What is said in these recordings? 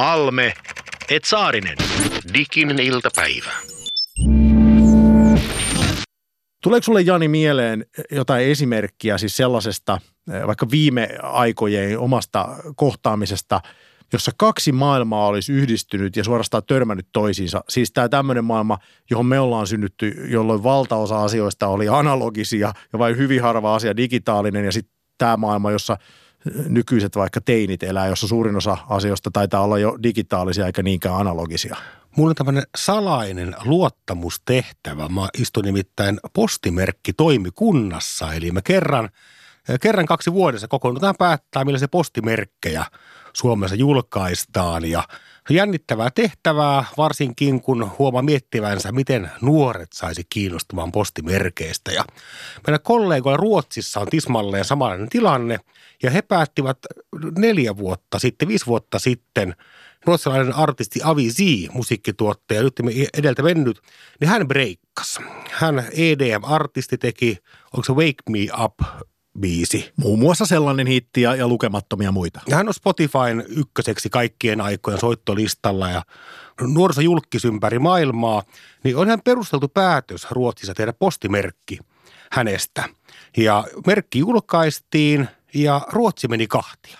Halme, et Saarinen. Diginen iltapäivä. Tuleeko sulle Jani mieleen jotain esimerkkiä siis sellaisesta eh, vaikka viime aikojen omasta kohtaamisesta, jossa kaksi maailmaa olisi yhdistynyt ja suorastaan törmännyt toisiinsa. Siis tämä tämmöinen maailma, johon me ollaan synnytty, jolloin valtaosa asioista oli analogisia ja vain hyvin harva asia digitaalinen ja sitten tämä maailma, jossa nykyiset vaikka teinit elää, jossa suurin osa asioista taitaa olla jo digitaalisia eikä niinkään analogisia. Mulla on tämmöinen salainen luottamustehtävä. Mä istun nimittäin postimerkki toimikunnassa, eli me kerran, kerran kaksi vuodessa kokoonnutaan päättää, millä se postimerkkejä Suomessa julkaistaan. Ja jännittävää tehtävää, varsinkin kun huomaa miettivänsä, miten nuoret saisi kiinnostumaan postimerkeistä. Ja meidän kollegoilla Ruotsissa on tismalleen samanlainen tilanne, ja he päättivät neljä vuotta sitten, viisi vuotta sitten – ruotsalainen artisti Avi Z, musiikkituottaja, nyt edeltä mennyt, niin hän breikkasi. Hän EDM-artisti teki, onko se Wake Me Up biisi. Muun muassa sellainen hitti ja, ja lukemattomia muita. Ja hän on Spotifyn ykköseksi kaikkien aikojen soittolistalla ja nuoriso julkis ympäri maailmaa, niin on hän perusteltu päätös Ruotsissa tehdä postimerkki hänestä. Ja merkki julkaistiin ja Ruotsi meni kahtia.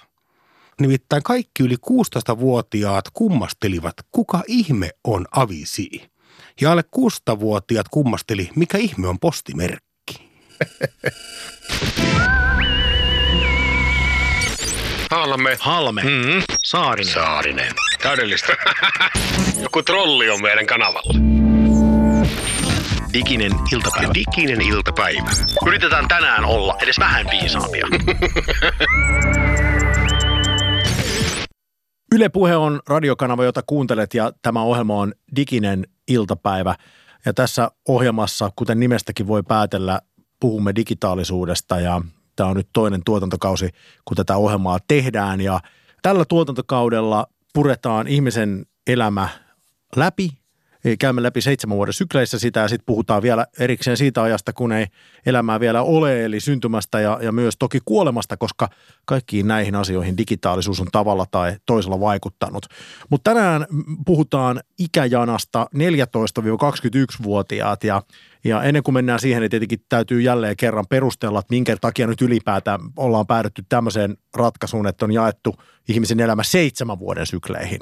Nimittäin kaikki yli 16-vuotiaat kummastelivat, kuka ihme on avisi. Ja alle 16-vuotiaat kummasteli, mikä ihme on postimerkki. Halme. Halme, Mm-hmm. Saarinen. Saarinen. Täydellistä. Joku trolli on meidän kanavalla. Diginen iltapäivä. Diginen iltapäivä. Yritetään tänään olla edes vähän viisaampia. Yle Puhe on radiokanava, jota kuuntelet ja tämä ohjelma on Diginen iltapäivä. Ja tässä ohjelmassa, kuten nimestäkin voi päätellä, puhumme digitaalisuudesta ja tämä on nyt toinen tuotantokausi, kun tätä ohjelmaa tehdään. Ja tällä tuotantokaudella puretaan ihmisen elämä läpi käymme läpi seitsemän vuoden sykleissä sitä ja sitten puhutaan vielä erikseen siitä ajasta, kun ei elämää vielä ole, eli syntymästä ja, ja myös toki kuolemasta, koska kaikkiin näihin asioihin digitaalisuus on tavalla tai toisella vaikuttanut. Mutta tänään puhutaan ikäjanasta 14-21-vuotiaat ja ja ennen kuin mennään siihen, niin tietenkin täytyy jälleen kerran perustella, että minkä takia nyt ylipäätään ollaan päädytty tämmöiseen ratkaisuun, että on jaettu ihmisen elämä seitsemän vuoden sykleihin.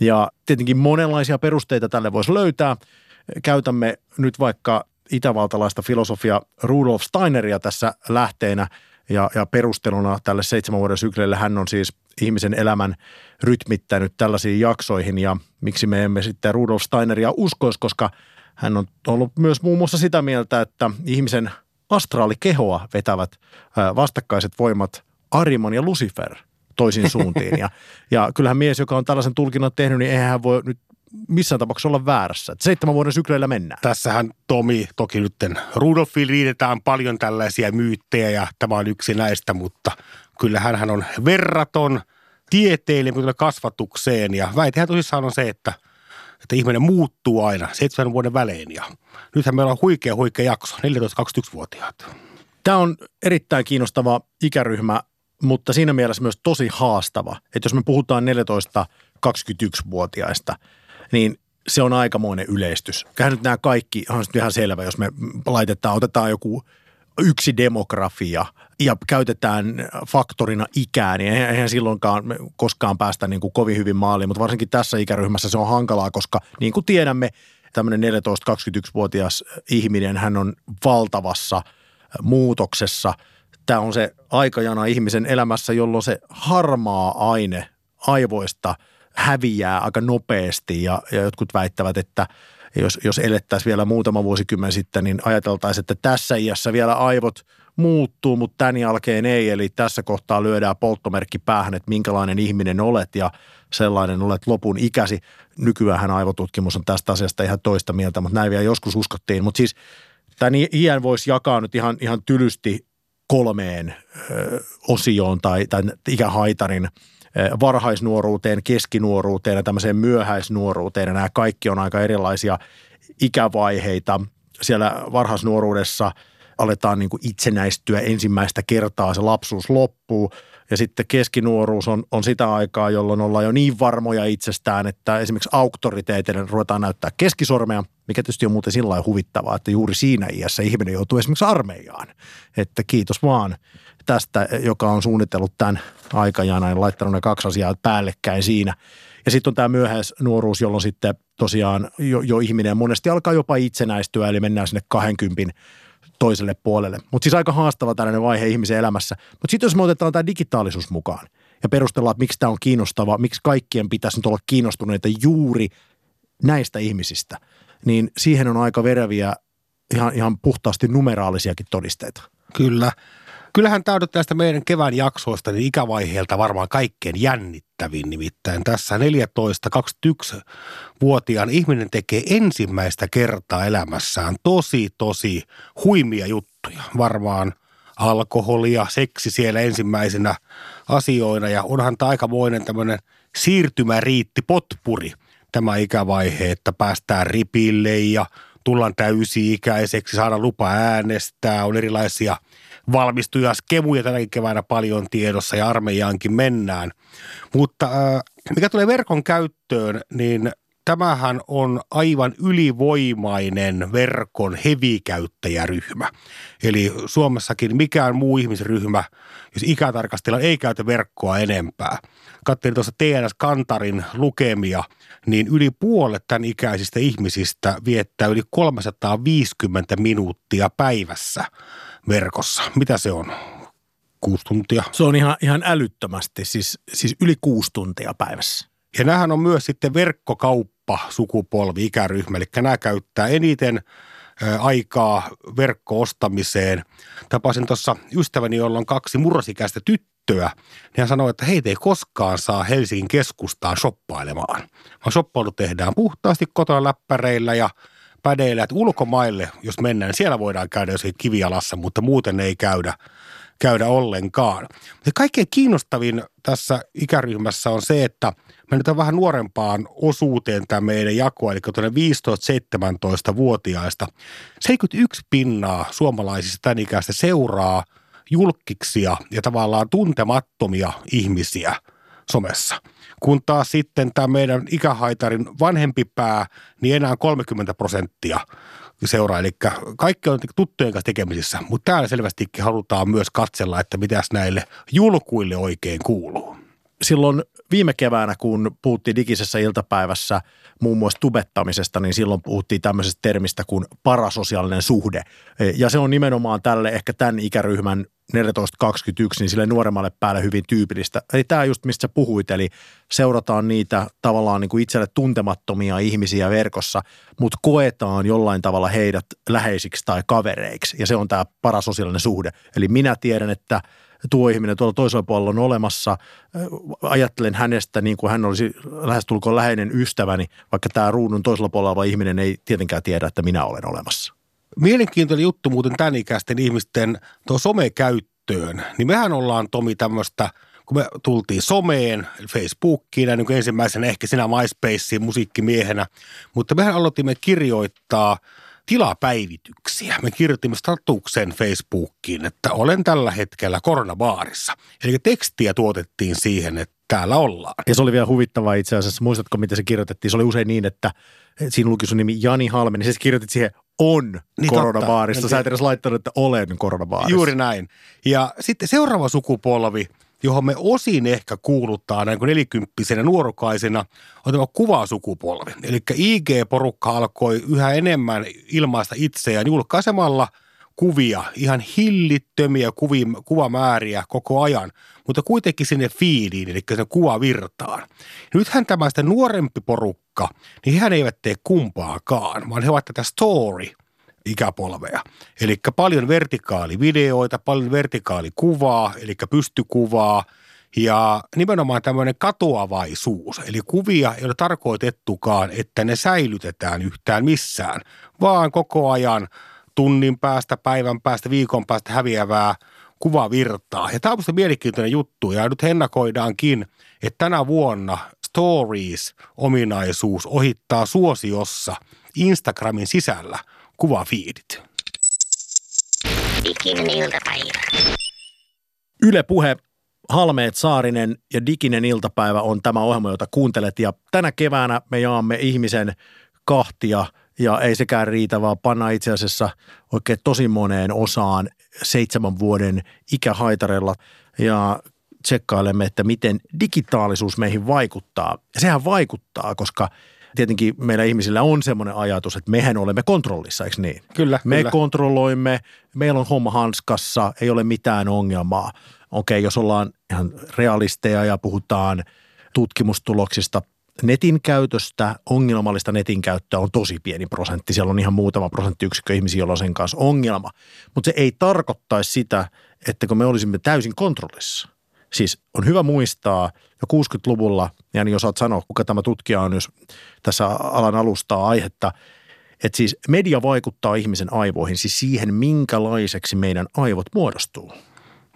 Ja tietenkin monenlaisia perusteita tälle voisi löytää. Käytämme nyt vaikka itävaltalaista filosofia Rudolf Steineria tässä lähteenä ja, ja perusteluna tälle seitsemän vuoden sykleille. Hän on siis ihmisen elämän rytmittänyt tällaisiin jaksoihin ja miksi me emme sitten Rudolf Steineria uskoisi, koska hän on ollut myös muun muassa sitä mieltä, että ihmisen astraalikehoa vetävät vastakkaiset voimat Arimon ja Lucifer toisiin suuntiin. Ja, ja kyllähän mies, joka on tällaisen tulkinnan tehnyt, niin eihän hän voi nyt missään tapauksessa olla väärässä. Että seitsemän vuoden sykleillä mennään. Tässähän Tomi, toki nyt Rudolfiin liitetään paljon tällaisia myyttejä ja tämä on yksi näistä, mutta kyllähän hän on verraton tieteilijä kasvatukseen ja väitehän tosissaan on se, että – että ihminen muuttuu aina seitsemän vuoden välein ja nythän meillä on huikea huikea jakso, 14-21-vuotiaat. Tämä on erittäin kiinnostava ikäryhmä, mutta siinä mielessä myös tosi haastava. Että jos me puhutaan 14-21-vuotiaista, niin se on aikamoinen yleistys. Kyllähän nyt nämä kaikki, on ihan selvä, jos me laitetaan, otetaan joku yksi demografia ja käytetään faktorina ikää, niin eihän silloinkaan koskaan päästä niin kuin kovin hyvin maaliin, mutta varsinkin tässä ikäryhmässä se on hankalaa, koska niin kuin tiedämme, tämmöinen 14-21-vuotias ihminen, hän on valtavassa muutoksessa. Tämä on se aikajana ihmisen elämässä, jolloin se harmaa aine aivoista häviää aika nopeasti ja, ja jotkut väittävät, että – jos, jos elettäisiin vielä muutama vuosikymmen sitten, niin ajateltaisiin, että tässä iässä vielä aivot muuttuu, mutta tämän jälkeen ei. Eli tässä kohtaa lyödään polttomerkki päähän, että minkälainen ihminen olet ja sellainen olet lopun ikäsi. Nykyään aivotutkimus on tästä asiasta ihan toista mieltä, mutta näin vielä joskus uskottiin. Mutta siis tämän iän voisi jakaa nyt ihan, ihan tylysti kolmeen ö, osioon tai, tai ikähaitarin – varhaisnuoruuteen, keskinuoruuteen ja tämmöiseen myöhäisnuoruuteen. Ja nämä kaikki on aika erilaisia ikävaiheita. Siellä varhaisnuoruudessa aletaan niin kuin itsenäistyä ensimmäistä kertaa, se lapsuus loppuu. Ja sitten keskinuoruus on, on sitä aikaa, jolloin ollaan jo niin varmoja itsestään, että esimerkiksi auktoriteeteille ruvetaan näyttää keskisormea, mikä tietysti on muuten sillä huvittavaa, että juuri siinä iässä ihminen joutuu esimerkiksi armeijaan. Että kiitos vaan tästä, joka on suunnitellut tämän aikajana ja laittanut ne kaksi asiaa päällekkäin siinä. Ja sitten on tämä myöhäisnuoruus, jolloin sitten tosiaan jo, jo ihminen monesti alkaa jopa itsenäistyä, eli mennään sinne 20 toiselle puolelle. Mutta siis aika haastava tällainen vaihe ihmisen elämässä. Mutta sitten jos me otetaan tämä digitaalisuus mukaan ja perustellaan, että miksi tämä on kiinnostava, miksi kaikkien pitäisi nyt olla kiinnostuneita juuri näistä ihmisistä, niin siihen on aika vereviä ihan, ihan puhtaasti numeraalisiakin todisteita. Kyllä. Kyllähän tämä on tästä meidän kevään jaksoista niin ikävaiheelta varmaan kaikkein jännittävin nimittäin. Tässä 14-21-vuotiaan ihminen tekee ensimmäistä kertaa elämässään tosi, tosi huimia juttuja. Varmaan alkoholia, seksi siellä ensimmäisenä asioina ja onhan tämä aikamoinen tämmöinen siirtymäriitti potpuri tämä ikävaihe, että päästään ripille ja tullaan täysi-ikäiseksi, saada lupa äänestää, on erilaisia – valmistuja skemuja tänäkin keväänä paljon tiedossa ja armeijaankin mennään. Mutta äh, mikä tulee verkon käyttöön, niin tämähän on aivan ylivoimainen verkon hevikäyttäjäryhmä. Eli Suomessakin mikään muu ihmisryhmä, jos ikätarkastella, ei käytä verkkoa enempää. Katselin tuossa TNS Kantarin lukemia, niin yli puolet tämän ikäisistä ihmisistä viettää yli 350 minuuttia päivässä verkossa. Mitä se on? Kuusi tuntia? Se on ihan, ihan älyttömästi, siis, siis yli kuusi tuntia päivässä. Ja nämähän on myös sitten verkkokauppa sukupolvi, ikäryhmä, eli nämä käyttää eniten aikaa verkkoostamiseen. Tapasin tuossa ystäväni, jolla on kaksi murrosikäistä tyttöä, niin hän sanoi, että heitä ei koskaan saa Helsingin keskustaan shoppailemaan. Vaan shoppailu tehdään puhtaasti kotona läppäreillä ja pädeillä, että ulkomaille, jos mennään, siellä voidaan käydä jossakin kivialassa, mutta muuten ei käydä, käydä ollenkaan. Ja kaikkein kiinnostavin tässä ikäryhmässä on se, että mennään vähän nuorempaan osuuteen tämä meidän jako, eli tuonne 15-17-vuotiaista. 71 pinnaa suomalaisista tämän ikäistä seuraa julkiksia ja tavallaan tuntemattomia ihmisiä somessa – kun taas sitten tämä meidän ikähaitarin vanhempi pää, niin enää 30 prosenttia seuraa. Eli kaikki on tuttujen kanssa tekemisissä, mutta täällä selvästikin halutaan myös katsella, että mitäs näille julkuille oikein kuuluu. Silloin viime keväänä, kun puhuttiin digisessä iltapäivässä muun muassa tubettamisesta, niin silloin puhuttiin tämmöisestä termistä kuin parasosiaalinen suhde. Ja se on nimenomaan tälle ehkä tämän ikäryhmän 14-21, niin sille nuoremmalle päälle hyvin tyypillistä. Eli tämä just mistä sä puhuit, eli seurataan niitä tavallaan niin kuin itselle tuntemattomia ihmisiä verkossa, mutta koetaan jollain tavalla heidät läheisiksi tai kavereiksi. Ja se on tämä parasosiaalinen suhde. Eli minä tiedän, että tuo ihminen tuolla toisella puolella on olemassa. Ajattelen hänestä niin kuin hän olisi lähestulkoon läheinen ystäväni, vaikka tämä ruudun toisella puolella oleva ihminen ei tietenkään tiedä, että minä olen olemassa. Mielenkiintoinen juttu muuten tämän ikäisten ihmisten tuo somekäyttöön. Niin mehän ollaan Tomi tämmöistä, kun me tultiin someen, Facebookiin ja niin ensimmäisenä ehkä sinä MySpaceen musiikkimiehenä, mutta mehän aloitimme kirjoittaa tilapäivityksiä. Me kirjoitimme statuksen Facebookiin, että olen tällä hetkellä koronabaarissa. Eli tekstiä tuotettiin siihen, että täällä ollaan. Ja se oli vielä huvittavaa itse asiassa. Muistatko, miten se kirjoitettiin? Se oli usein niin, että siinä luki sun nimi Jani niin sä kirjoitit siihen on niin koronabaarissa. Sä et edes laittanut, että olen koronabaarissa. Juuri näin. Ja sitten seuraava sukupolvi, johon me osin ehkä kuuluttaa näin kuin nelikymppisenä nuorukaisena, on tämä kuvasukupolvi. Eli IG-porukka alkoi yhä enemmän ilmaista itseään julkaisemalla kuvia, ihan hillittömiä kuvi, kuvamääriä koko ajan, mutta kuitenkin sinne feediin, eli sen kuvavirtaan. Nythän tämä sitä nuorempi porukka, niin hän eivät tee kumpaakaan, vaan he ovat tätä story ikäpolvea. Eli paljon vertikaalivideoita, paljon vertikaalikuvaa, eli pystykuvaa ja nimenomaan tämmöinen katoavaisuus. Eli kuvia ei ole tarkoitettukaan, että ne säilytetään yhtään missään, vaan koko ajan tunnin päästä, päivän päästä, viikon päästä häviävää kuvavirtaa. Ja tämä on mielenkiintoinen juttu ja nyt ennakoidaankin, että tänä vuonna Stories-ominaisuus ohittaa suosiossa Instagramin sisällä kuvafiidit. Diginen iltapäivä. Yle Puhe, Halmeet Saarinen ja Diginen iltapäivä on tämä ohjelma, jota kuuntelet. Ja tänä keväänä me jaamme ihmisen kahtia ja ei sekään riitä, vaan panna itse asiassa oikein tosi moneen osaan seitsemän vuoden ikähaitarella ja tsekkailemme, että miten digitaalisuus meihin vaikuttaa. Ja sehän vaikuttaa, koska tietenkin meillä ihmisillä on semmoinen ajatus, että mehän olemme kontrollissa, eikö niin? Kyllä, Me kyllä. kontrolloimme, meillä on homma hanskassa, ei ole mitään ongelmaa. Okei, jos ollaan ihan realisteja ja puhutaan tutkimustuloksista, netin käytöstä, ongelmallista netin käyttöä on tosi pieni prosentti. Siellä on ihan muutama prosenttiyksikkö ihmisiä, joilla on sen kanssa ongelma. Mutta se ei tarkoittaisi sitä, että kun me olisimme täysin kontrollissa. Siis on hyvä muistaa jo 60-luvulla, ja niin osaat sanoa, kuka tämä tutkija on, jos tässä alan alustaa aihetta, että siis media vaikuttaa ihmisen aivoihin, siis siihen, minkälaiseksi meidän aivot muodostuu.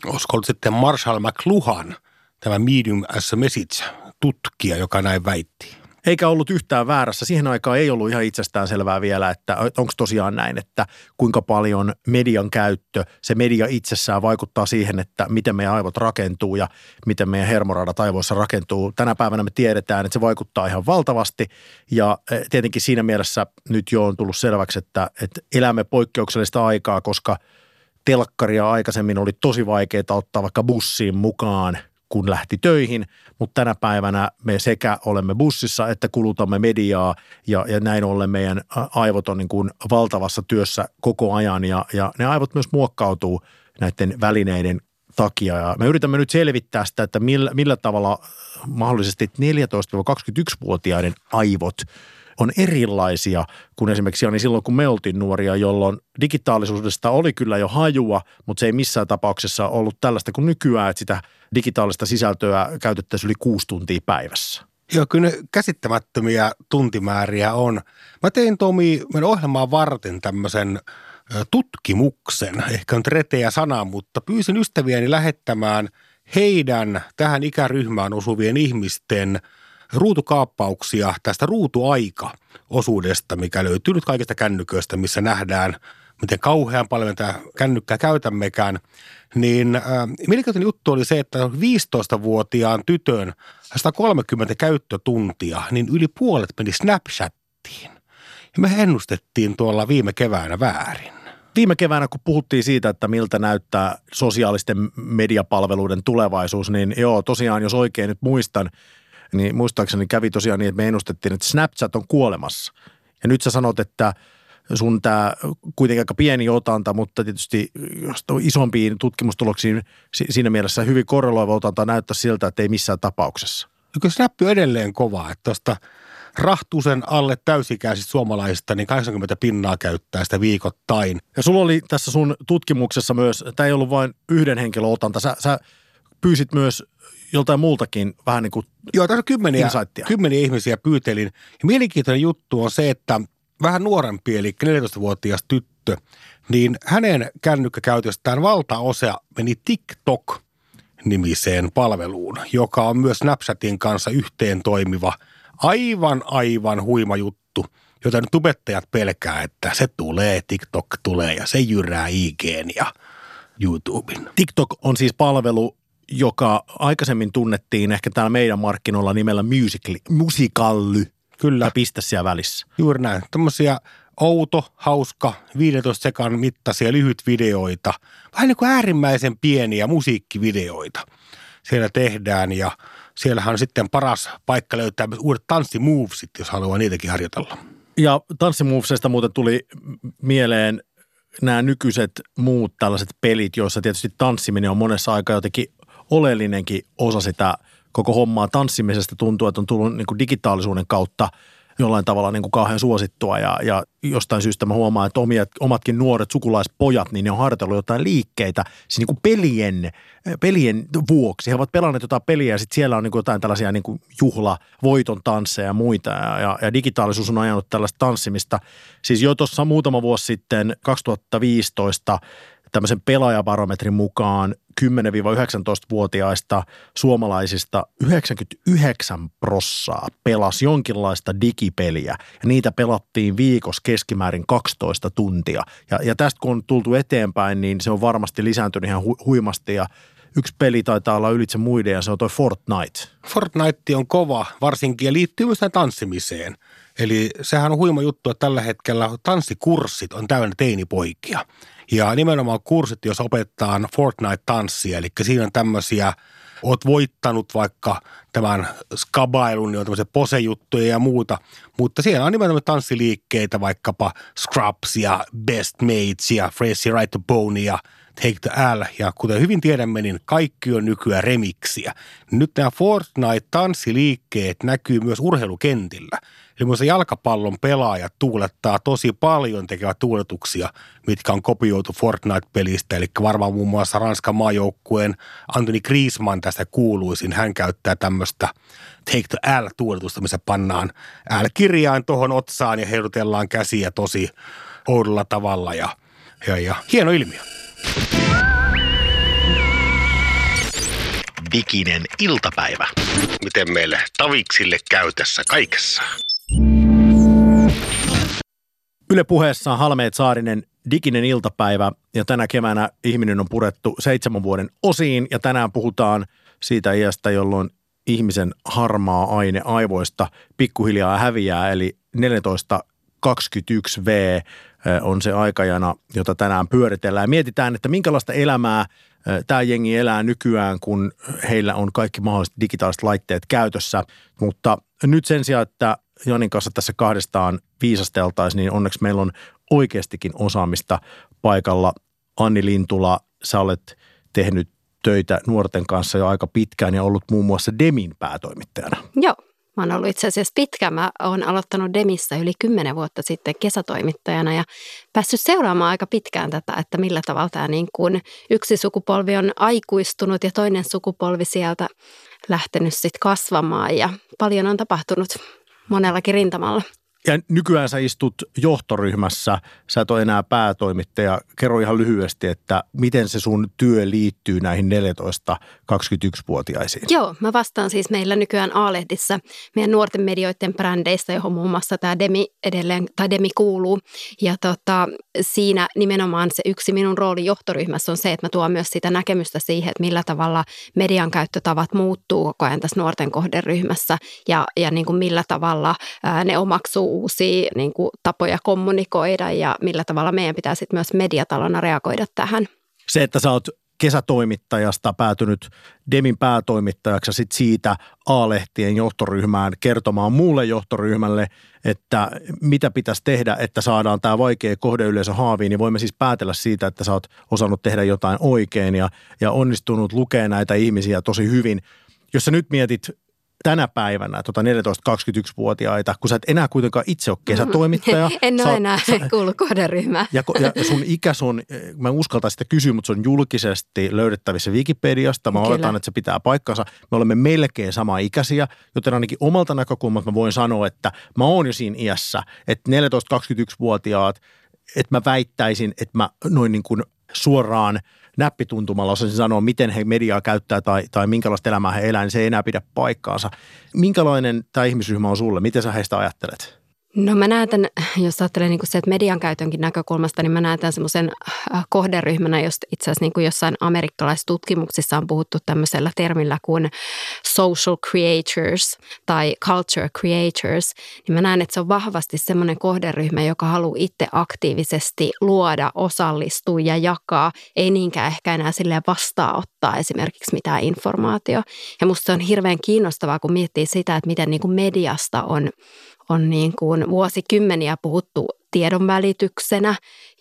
Olisiko ollut sitten Marshall McLuhan, tämä Medium as a Message tutkija, joka näin väitti? Eikä ollut yhtään väärässä. Siihen aikaan ei ollut ihan itsestään selvää vielä, että onko tosiaan näin, että kuinka paljon median käyttö, se media itsessään vaikuttaa siihen, että miten meidän aivot rakentuu ja miten meidän hermoradat aivoissa rakentuu. Tänä päivänä me tiedetään, että se vaikuttaa ihan valtavasti ja eh, tietenkin siinä mielessä nyt jo on tullut selväksi, että, että elämme poikkeuksellista aikaa, koska telkkaria aikaisemmin oli tosi vaikeaa ottaa vaikka bussiin mukaan, kun lähti töihin, mutta tänä päivänä me sekä olemme bussissa että kulutamme mediaa ja, ja näin ollen meidän aivot on niin kuin valtavassa työssä koko ajan ja, ja ne aivot myös muokkautuu näiden välineiden takia. Ja me yritämme nyt selvittää sitä, että millä, millä tavalla mahdollisesti 14-21-vuotiaiden aivot on erilaisia kuin esimerkiksi Jani silloin, kun me oltiin nuoria, jolloin digitaalisuudesta oli kyllä jo hajua, mutta se ei missään tapauksessa ollut tällaista kuin nykyään, että sitä digitaalista sisältöä käytettäisiin yli kuusi tuntia päivässä. Joo, kyllä käsittämättömiä tuntimääriä on. Mä tein Tomi meidän ohjelmaa varten tämmöisen tutkimuksen, ehkä nyt reteä sana, mutta pyysin ystäviäni lähettämään heidän tähän ikäryhmään osuvien ihmisten ruutukaappauksia tästä ruutuaika-osuudesta, mikä löytyy nyt kaikista kännyköistä, missä nähdään, miten kauhean paljon me tätä kännykkää käytämmekään, niin äh, mielenkiintoinen juttu oli se, että 15-vuotiaan tytön 130 käyttötuntia, niin yli puolet meni Snapchattiin. Ja me ennustettiin tuolla viime keväänä väärin. Viime keväänä, kun puhuttiin siitä, että miltä näyttää sosiaalisten mediapalveluiden tulevaisuus, niin joo, tosiaan, jos oikein nyt muistan, niin muistaakseni kävi tosiaan niin, että me ennustettiin, että Snapchat on kuolemassa. Ja nyt sä sanot, että sun tämä kuitenkin aika pieni otanta, mutta tietysti isompiin tutkimustuloksiin si- siinä mielessä hyvin korreloiva otanta näyttää siltä, että ei missään tapauksessa. Ja kyllä Snap on edelleen kova, että tuosta rahtusen alle täysikäisistä suomalaisista, niin 80 pinnaa käyttää sitä viikoittain. Ja sulla oli tässä sun tutkimuksessa myös, tämä ei ollut vain yhden henkilön otanta, sä, sä pyysit myös joltain muultakin vähän niin kuin Joo, tässä on kymmeniä, Insightia. kymmeniä ihmisiä pyytelin. Ja mielenkiintoinen juttu on se, että vähän nuorempi, eli 14-vuotias tyttö, niin hänen kännykkäkäytöstään valtaosa meni TikTok-nimiseen palveluun, joka on myös Snapchatin kanssa yhteen toimiva, aivan aivan huima juttu, jota nyt tubettajat pelkää, että se tulee, TikTok tulee ja se jyrää IGn ja YouTuben. TikTok on siis palvelu, joka aikaisemmin tunnettiin ehkä täällä meidän markkinoilla nimellä Musical.ly. Musical.ly. Kyllä. Pistä siellä välissä. Juuri näin. Tämmöisiä outo, hauska, 15 sekan mittaisia lyhyt videoita. Vähän niin kuin äärimmäisen pieniä musiikkivideoita siellä tehdään ja siellähän on sitten paras paikka löytää myös uudet tanssimovesit, jos haluaa niitäkin harjoitella. Ja tanssimovesista muuten tuli mieleen nämä nykyiset muut tällaiset pelit, joissa tietysti tanssiminen on monessa aikaa jotenkin oleellinenkin osa sitä koko hommaa. Tanssimisesta tuntuu, että on tullut niin kuin digitaalisuuden kautta jollain tavalla niin kuin kauhean suosittua ja, ja jostain syystä mä huomaan, että omia, omatkin nuoret sukulaispojat, niin ne on harjoitellut jotain liikkeitä siis niin kuin pelien, pelien vuoksi. He ovat pelanneet jotain peliä ja sitten siellä on niin kuin jotain tällaisia niin kuin juhla, voiton tansseja ja muita ja, ja, ja digitaalisuus on ajanut tällaista tanssimista. Siis jo tuossa muutama vuosi sitten, 2015, tämmöisen pelaajabarometrin mukaan 10-19-vuotiaista suomalaisista 99 prossaa pelasi jonkinlaista digipeliä ja niitä pelattiin viikossa keskimäärin 12 tuntia. Ja, ja tästä kun on tultu eteenpäin, niin se on varmasti lisääntynyt ihan hu- huimasti ja yksi peli taitaa olla ylitse muiden ja se on toi Fortnite. Fortnite on kova varsinkin ja liittyy myös tanssimiseen. Eli sehän on huima juttu, että tällä hetkellä tanssikurssit on täynnä teinipoikia. Ja nimenomaan kurssit, jos opettaa Fortnite-tanssia, eli siinä on tämmöisiä, oot voittanut vaikka tämän skabailun, niin on tämmöisiä posejuttuja ja muuta, mutta siellä on nimenomaan tanssiliikkeitä, vaikkapa Scrubs ja Best Mates ja Frazy Right to Bone ja Take the L, ja kuten hyvin tiedämme, niin kaikki on nykyään remiksiä. Nyt nämä Fortnite-tanssiliikkeet näkyy myös urheilukentillä. Eli myös jalkapallon pelaajat tuulettaa tosi paljon, tekevät tuuletuksia, mitkä on kopioitu Fortnite-pelistä. Eli varmaan muun muassa Ranskan maajoukkueen Anthony Griezmann tästä kuuluisin. Hän käyttää tämmöistä Take the L-tuuletusta, missä pannaan L-kirjain tuohon otsaan ja heilutellaan käsiä tosi oudolla tavalla. Ja, ja, ja hieno ilmiö. Diginen iltapäivä. Miten meille taviksille käy tässä kaikessa? Yle puheessa Halmeet Saarinen diginen iltapäivä ja tänä keväänä ihminen on purettu seitsemän vuoden osiin ja tänään puhutaan siitä iästä, jolloin ihmisen harmaa aine aivoista pikkuhiljaa häviää eli 1421V on se aikajana, jota tänään pyöritellään. Mietitään, että minkälaista elämää tämä jengi elää nykyään, kun heillä on kaikki mahdolliset digitaaliset laitteet käytössä. Mutta nyt sen sijaan, että Janin kanssa tässä kahdestaan viisasteltaisiin, niin onneksi meillä on oikeastikin osaamista paikalla. Anni Lintula, sä olet tehnyt töitä nuorten kanssa jo aika pitkään ja ollut muun muassa Demin päätoimittajana. Joo, Mä oon ollut itse asiassa pitkä. Mä oon aloittanut Demissä yli kymmenen vuotta sitten kesätoimittajana ja päässyt seuraamaan aika pitkään tätä, että millä tavalla tämä niin kuin yksi sukupolvi on aikuistunut ja toinen sukupolvi sieltä lähtenyt sitten kasvamaan ja paljon on tapahtunut monellakin rintamalla. Ja nykyään sä istut johtoryhmässä, sä et ole enää päätoimittaja. Kerro ihan lyhyesti, että miten se sun työ liittyy näihin 14-21-vuotiaisiin? Joo, mä vastaan siis meillä nykyään A-lehdissä meidän nuorten medioiden brändeistä, johon muun muassa tämä Demi edelleen, tai Demi kuuluu. Ja tota, siinä nimenomaan se yksi minun rooli johtoryhmässä on se, että mä tuon myös sitä näkemystä siihen, että millä tavalla median käyttötavat muuttuu koko ajan tässä nuorten kohderyhmässä ja, ja niin kuin millä tavalla ää, ne omaksuu uusia niin kuin, tapoja kommunikoida ja millä tavalla meidän pitää sitten myös mediatalona reagoida tähän. Se, että sä oot kesätoimittajasta päätynyt Demin päätoimittajaksi ja sit siitä A-lehtien johtoryhmään kertomaan muulle johtoryhmälle, että mitä pitäisi tehdä, että saadaan tämä vaikea kohdeyleisö haaviin, niin voimme siis päätellä siitä, että sä oot osannut tehdä jotain oikein ja, ja onnistunut lukea näitä ihmisiä tosi hyvin. Jos sä nyt mietit tänä päivänä tota 14-21-vuotiaita, kun sä et enää kuitenkaan itse ole kesätoimittaja. en ole enää kuullut kohderyhmään. Ja, ja sun ikäs on, mä uskaltaa sitä kysyä, mutta se on julkisesti löydettävissä Wikipediasta. Mä oletan, että se pitää paikkansa. Me olemme melkein sama ikäisiä, joten ainakin omalta näkökulmalta mä voin sanoa, että mä oon jo siinä iässä, että 14-21-vuotiaat, että mä väittäisin, että mä noin niin kuin suoraan – näppituntumalla osasin sanoa, miten he mediaa käyttää tai, tai minkälaista elämää he elää, niin se ei enää pidä paikkaansa. Minkälainen tämä ihmisryhmä on sulle? Miten sä heistä ajattelet? No mä näen tämän, jos ajattelee niin se, että median käytönkin näkökulmasta, niin mä näen tämän semmoisen äh, kohderyhmänä, josta itse asiassa niin jossain amerikkalaisissa tutkimuksissa on puhuttu tämmöisellä termillä kuin social creators tai culture creators, niin mä näen, että se on vahvasti semmoinen kohderyhmä, joka haluaa itse aktiivisesti luoda, osallistua ja jakaa, ei niinkään ehkä enää silleen vastaanottaa esimerkiksi mitään informaatio. Ja musta se on hirveän kiinnostavaa, kun miettii sitä, että miten niin mediasta on on niin kuin vuosikymmeniä puhuttu tiedon välityksenä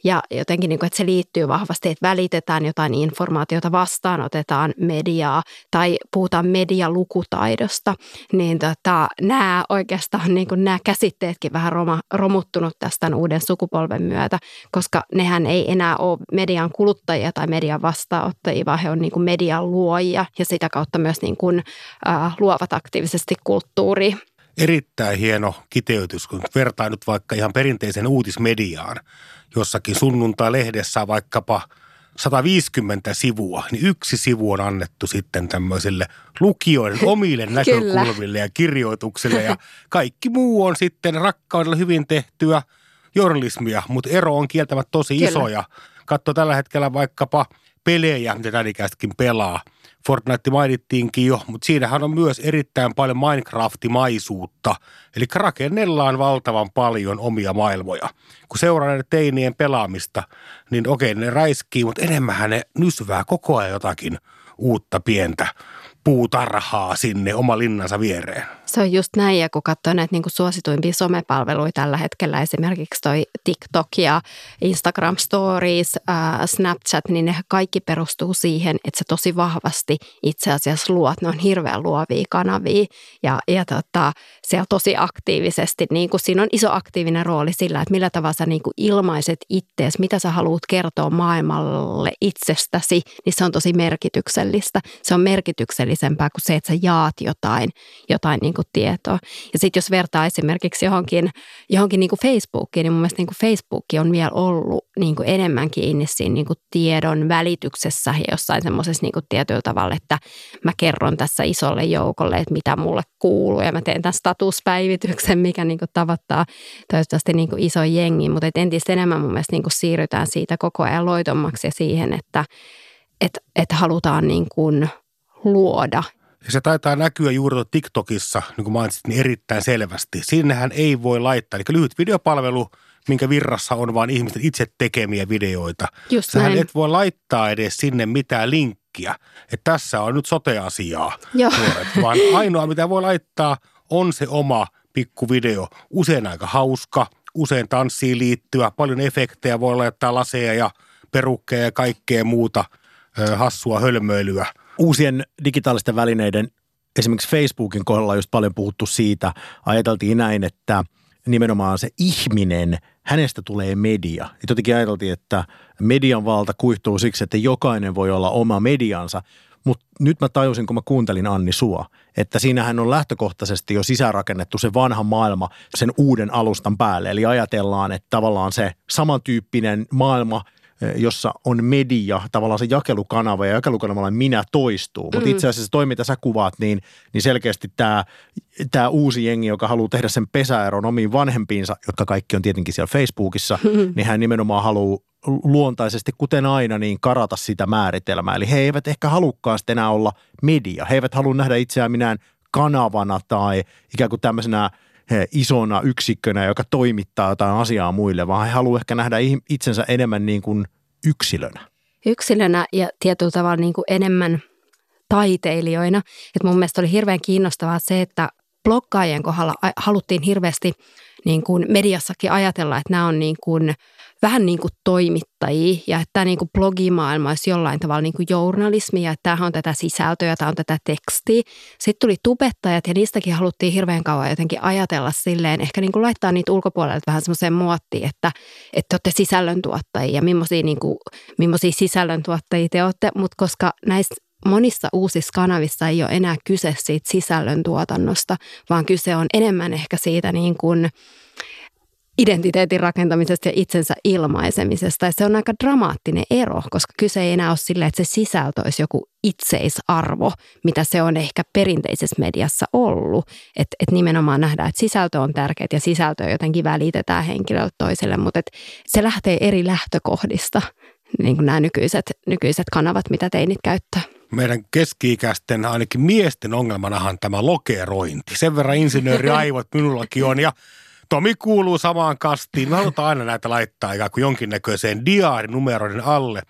ja jotenkin, niin kuin, että se liittyy vahvasti, että välitetään jotain informaatiota, vastaanotetaan mediaa tai puhutaan medialukutaidosta, niin tota, nämä oikeastaan niin kuin nämä käsitteetkin vähän roma, romuttunut tästä uuden sukupolven myötä, koska nehän ei enää ole median kuluttajia tai median vastaanottajia, vaan he on niin kuin median luojia ja sitä kautta myös niin kuin, äh, luovat aktiivisesti kulttuuria erittäin hieno kiteytys, kun vertaa nyt vaikka ihan perinteisen uutismediaan. Jossakin sunnuntai-lehdessä vaikkapa 150 sivua, niin yksi sivu on annettu sitten tämmöisille lukijoiden omille näkökulmille ja kirjoituksille ja kaikki muu on sitten rakkaudella hyvin tehtyä journalismia, mutta ero on kieltämättä tosi Kyllä. iso ja katso tällä hetkellä vaikkapa pelejä, mitä tädikäistäkin pelaa. Fortnite mainittiinkin jo, mutta siinähän on myös erittäin paljon Minecraftimaisuutta. Eli rakennellaan valtavan paljon omia maailmoja. Kun seuraa näiden teinien pelaamista, niin okei, ne räiskii, mutta enemmän ne nysvää koko ajan jotakin uutta pientä puutarhaa sinne oma linnansa viereen. Se on just näin, ja kun katsoo näitä niin kuin suosituimpia somepalveluita tällä hetkellä, esimerkiksi toi TikTok ja Instagram Stories, ää, Snapchat, niin ne kaikki perustuu siihen, että se tosi vahvasti itse asiassa luot. Ne on hirveän luovia kanavia, ja, ja tota, siellä tosi aktiivisesti, niin kuin siinä on iso aktiivinen rooli sillä, että millä tavalla sä niin kuin ilmaiset ittees, mitä sä haluat kertoa maailmalle itsestäsi, niin se on tosi merkityksellistä. Se on merkityksellisempää kuin se, että sä jaat jotain, jotain niin tietoa. Ja sitten jos vertaa esimerkiksi johonkin, johonkin niin kuin Facebookiin, niin mun mielestä niin kuin Facebook on vielä ollut niin kuin enemmän kiinni siinä niin kuin tiedon välityksessä ja jossain semmoisessa niin kuin tietyllä tavalla, että mä kerron tässä isolle joukolle, että mitä mulle kuuluu ja mä teen tämän statuspäivityksen, mikä niin kuin tavoittaa toivottavasti niin kuin iso jengi, mutta entistä enemmän mun mielestä niin kuin siirrytään siitä koko ajan loitommaksi ja siihen, että et, et halutaan niin kuin luoda Ja se taitaa näkyä juuri TikTokissa, niin kuin mainitsit, niin erittäin selvästi. Sinnehän ei voi laittaa, eli lyhyt videopalvelu, minkä virrassa on vain ihmisten itse tekemiä videoita. Just Sähän näin. et voi laittaa edes sinne mitään linkkiä, että tässä on nyt sote-asiaa, Joo. nuoret, vaan ainoa mitä voi laittaa on se oma pikkuvideo. Usein aika hauska, usein tanssiin liittyvä, paljon efektejä, voi laittaa laseja ja perukkeja ja kaikkea muuta hassua hölmöilyä. Uusien digitaalisten välineiden, esimerkiksi Facebookin kohdalla on just paljon puhuttu siitä, ajateltiin näin, että nimenomaan se ihminen, hänestä tulee media. Ja jotenkin ajateltiin, että median valta kuihtuu siksi, että jokainen voi olla oma mediansa. Mutta nyt mä tajusin, kun mä kuuntelin Anni Sua, että siinähän on lähtökohtaisesti jo sisäänrakennettu se vanha maailma sen uuden alustan päälle. Eli ajatellaan, että tavallaan se samantyyppinen maailma, jossa on media, tavallaan se jakelukanava ja jakelukanavalla minä toistuu. Mutta itse asiassa toi, mitä sä kuvaat, niin, niin selkeästi tämä tämä uusi jengi, joka haluaa tehdä sen pesäeron omiin vanhempiinsa, jotka kaikki on tietenkin siellä Facebookissa, niin hän nimenomaan haluaa luontaisesti, kuten aina, niin karata sitä määritelmää. Eli he eivät ehkä halukkaan sitten enää olla media. He eivät halua nähdä itseään minään kanavana tai ikään kuin tämmöisenä isona yksikkönä, joka toimittaa jotain asiaa muille, vaan he haluavat ehkä nähdä itsensä enemmän niin kuin yksilönä. yksilönä ja tietyllä tavalla niin kuin enemmän taiteilijoina. Et mun mielestä oli hirveän kiinnostavaa se, että bloggaajien kohdalla haluttiin hirveästi niin kuin mediassakin ajatella, että nämä on niin kuin, vähän niin kuin toimittajia ja että tämä niin kuin blogimaailma olisi jollain tavalla niin kuin journalismia, että tämähän on tätä sisältöä, tämä on tätä tekstiä. Sitten tuli tubettajat ja niistäkin haluttiin hirveän kauan jotenkin ajatella silleen, ehkä niin kuin laittaa niitä ulkopuolelta vähän semmoiseen muottiin, että, että te olette sisällöntuottajia ja millaisia, niin kuin, millaisia sisällöntuottajia te olette, mutta koska näissä monissa uusissa kanavissa ei ole enää kyse siitä sisällöntuotannosta, vaan kyse on enemmän ehkä siitä niin kuin identiteetin rakentamisesta ja itsensä ilmaisemisesta. Ja se on aika dramaattinen ero, koska kyse ei enää ole silleen, että se sisältö olisi joku itseisarvo, mitä se on ehkä perinteisessä mediassa ollut. Että et nimenomaan nähdään, että sisältö on tärkeää ja sisältöä jotenkin välitetään henkilöltä toiselle, mutta et se lähtee eri lähtökohdista, niin kuin nämä nykyiset, nykyiset kanavat, mitä teinit käyttää. meidän keski-ikäisten, ainakin miesten ongelmanahan tämä lokerointi. Sen verran insinööriaivot minullakin on ja Tomi kuuluu samaan kastiin. Me halutaan aina näitä laittaa ikään kuin jonkinnäköiseen diaarinumeroiden alle.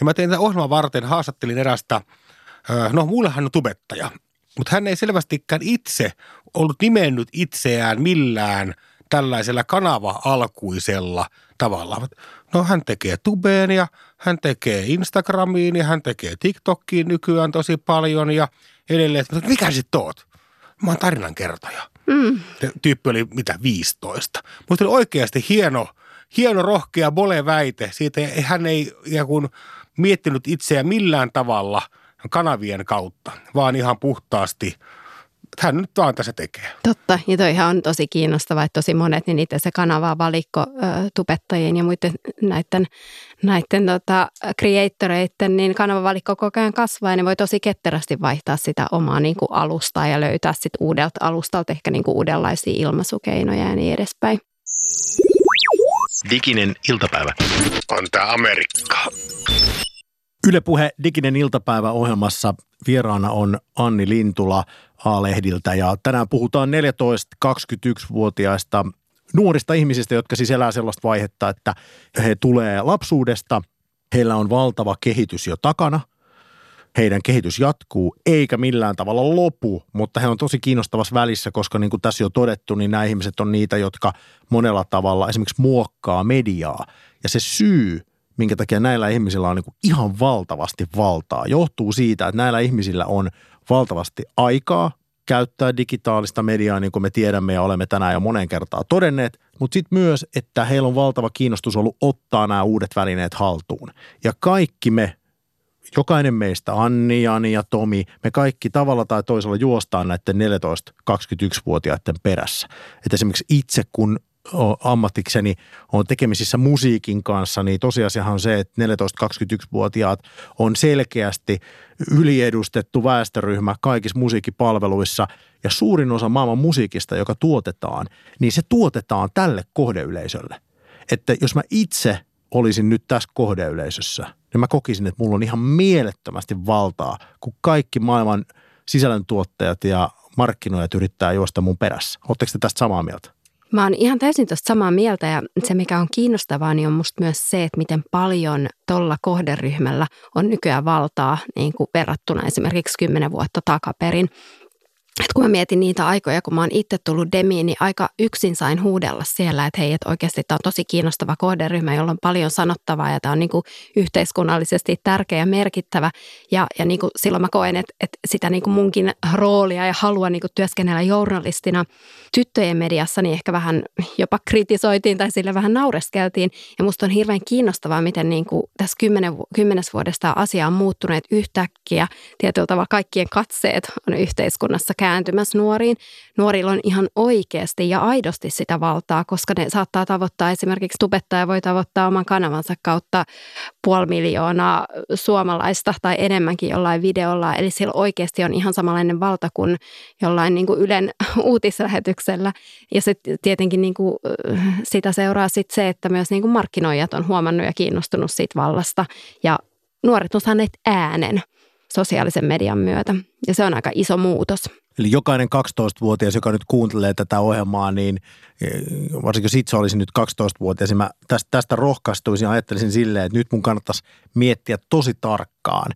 Ja mä tein tämän ohjelman varten, haastattelin erästä, no mulle hän on tubettaja, mutta hän ei selvästikään itse ollut nimennyt itseään millään tällaisella kanava-alkuisella tavalla. No hän tekee tubeen ja hän tekee Instagramiin ja hän tekee TikTokiin nykyään tosi paljon ja edelleen. Mikä sit oot? Mä oon tarinankertoja. Mm. Se tyyppi oli mitä 15. Musta oli oikeasti hieno, hieno rohkea bole-väite. Siitä hän ei kuin miettinyt itseään millään tavalla kanavien kautta, vaan ihan puhtaasti hän nyt vaan tässä tekee. Totta, ja toihan on tosi kiinnostavaa, että tosi monet, niin itse se kanava valikko ö, tubettajien ja muiden näiden, näiden tota, creatoreiden, niin kanavavalikko koko ajan kasvaa ja ne voi tosi ketterästi vaihtaa sitä omaa niin kuin alustaa ja löytää sitten uudelta alustalta ehkä niin kuin uudenlaisia ilmaisukeinoja ja niin edespäin. Diginen iltapäivä. On tää Amerikka. Yle Puhe Diginen iltapäivä ohjelmassa vieraana on Anni Lintula A-lehdiltä. Ja tänään puhutaan 14-21-vuotiaista nuorista ihmisistä, jotka siis elää sellaista vaihetta, että he tulee lapsuudesta, heillä on valtava kehitys jo takana, heidän kehitys jatkuu eikä millään tavalla lopu, mutta he on tosi kiinnostavassa välissä, koska niin kuin tässä jo todettu, niin nämä ihmiset on niitä, jotka monella tavalla esimerkiksi muokkaa mediaa. Ja se syy, minkä takia näillä ihmisillä on niin ihan valtavasti valtaa, johtuu siitä, että näillä ihmisillä on valtavasti aikaa käyttää digitaalista mediaa, niin kuin me tiedämme ja olemme tänään jo monen kertaa todenneet, mutta sitten myös, että heillä on valtava kiinnostus ollut ottaa nämä uudet välineet haltuun. Ja kaikki me, jokainen meistä, Anni, Jani ja Tomi, me kaikki tavalla tai toisella juostaan näiden 14-21-vuotiaiden perässä. Et esimerkiksi itse, kun ammatikseni on tekemisissä musiikin kanssa, niin tosiasiahan on se, että 14-21-vuotiaat on selkeästi yliedustettu väestöryhmä kaikissa musiikkipalveluissa ja suurin osa maailman musiikista, joka tuotetaan, niin se tuotetaan tälle kohdeyleisölle. Että jos mä itse olisin nyt tässä kohdeyleisössä, niin mä kokisin, että mulla on ihan mielettömästi valtaa, kun kaikki maailman sisällöntuottajat ja markkinoijat yrittää juosta mun perässä. Oletteko te tästä samaa mieltä? Mä oon ihan täysin tuosta samaa mieltä ja se mikä on kiinnostavaa niin on musta myös se, että miten paljon tuolla kohderyhmällä on nykyään valtaa niin kuin verrattuna esimerkiksi kymmenen vuotta takaperin. Et kun mä mietin niitä aikoja, kun mä oon itse tullut Demiin, niin aika yksin sain huudella siellä, että hei, että oikeasti tämä on tosi kiinnostava kohderyhmä, jolla on paljon sanottavaa ja tämä on niin kuin yhteiskunnallisesti tärkeä ja merkittävä. Ja, ja niin kuin silloin mä koen, että, että sitä niin kuin munkin roolia ja halua niin kuin työskennellä journalistina tyttöjen mediassa, niin ehkä vähän jopa kritisoitiin tai sille vähän naureskeltiin. Ja musta on hirveän kiinnostavaa, miten niin kuin tässä kymmenen, kymmenes vuodesta asia on muuttunut yhtäkkiä. Tietyllä tavalla kaikkien katseet on yhteiskunnassa kääntymässä nuoriin. Nuorilla on ihan oikeasti ja aidosti sitä valtaa, koska ne saattaa tavoittaa esimerkiksi tubettaja voi tavoittaa oman kanavansa kautta puoli miljoonaa suomalaista tai enemmänkin jollain videolla. Eli sillä oikeasti on ihan samanlainen valta kuin jollain niin kuin Ylen uutislähetyksellä. Ja sitten tietenkin niin kuin sitä seuraa sit se, että myös niin kuin markkinoijat on huomannut ja kiinnostunut siitä vallasta. Ja nuoret on saaneet äänen sosiaalisen median myötä. Ja se on aika iso muutos. Eli jokainen 12-vuotias, joka nyt kuuntelee tätä ohjelmaa, niin eh, varsinkin jos itse olisin nyt 12-vuotias, niin mä tästä, tästä rohkaistuisin ja ajattelisin silleen, että nyt mun kannattaisi miettiä tosi tarkkaan,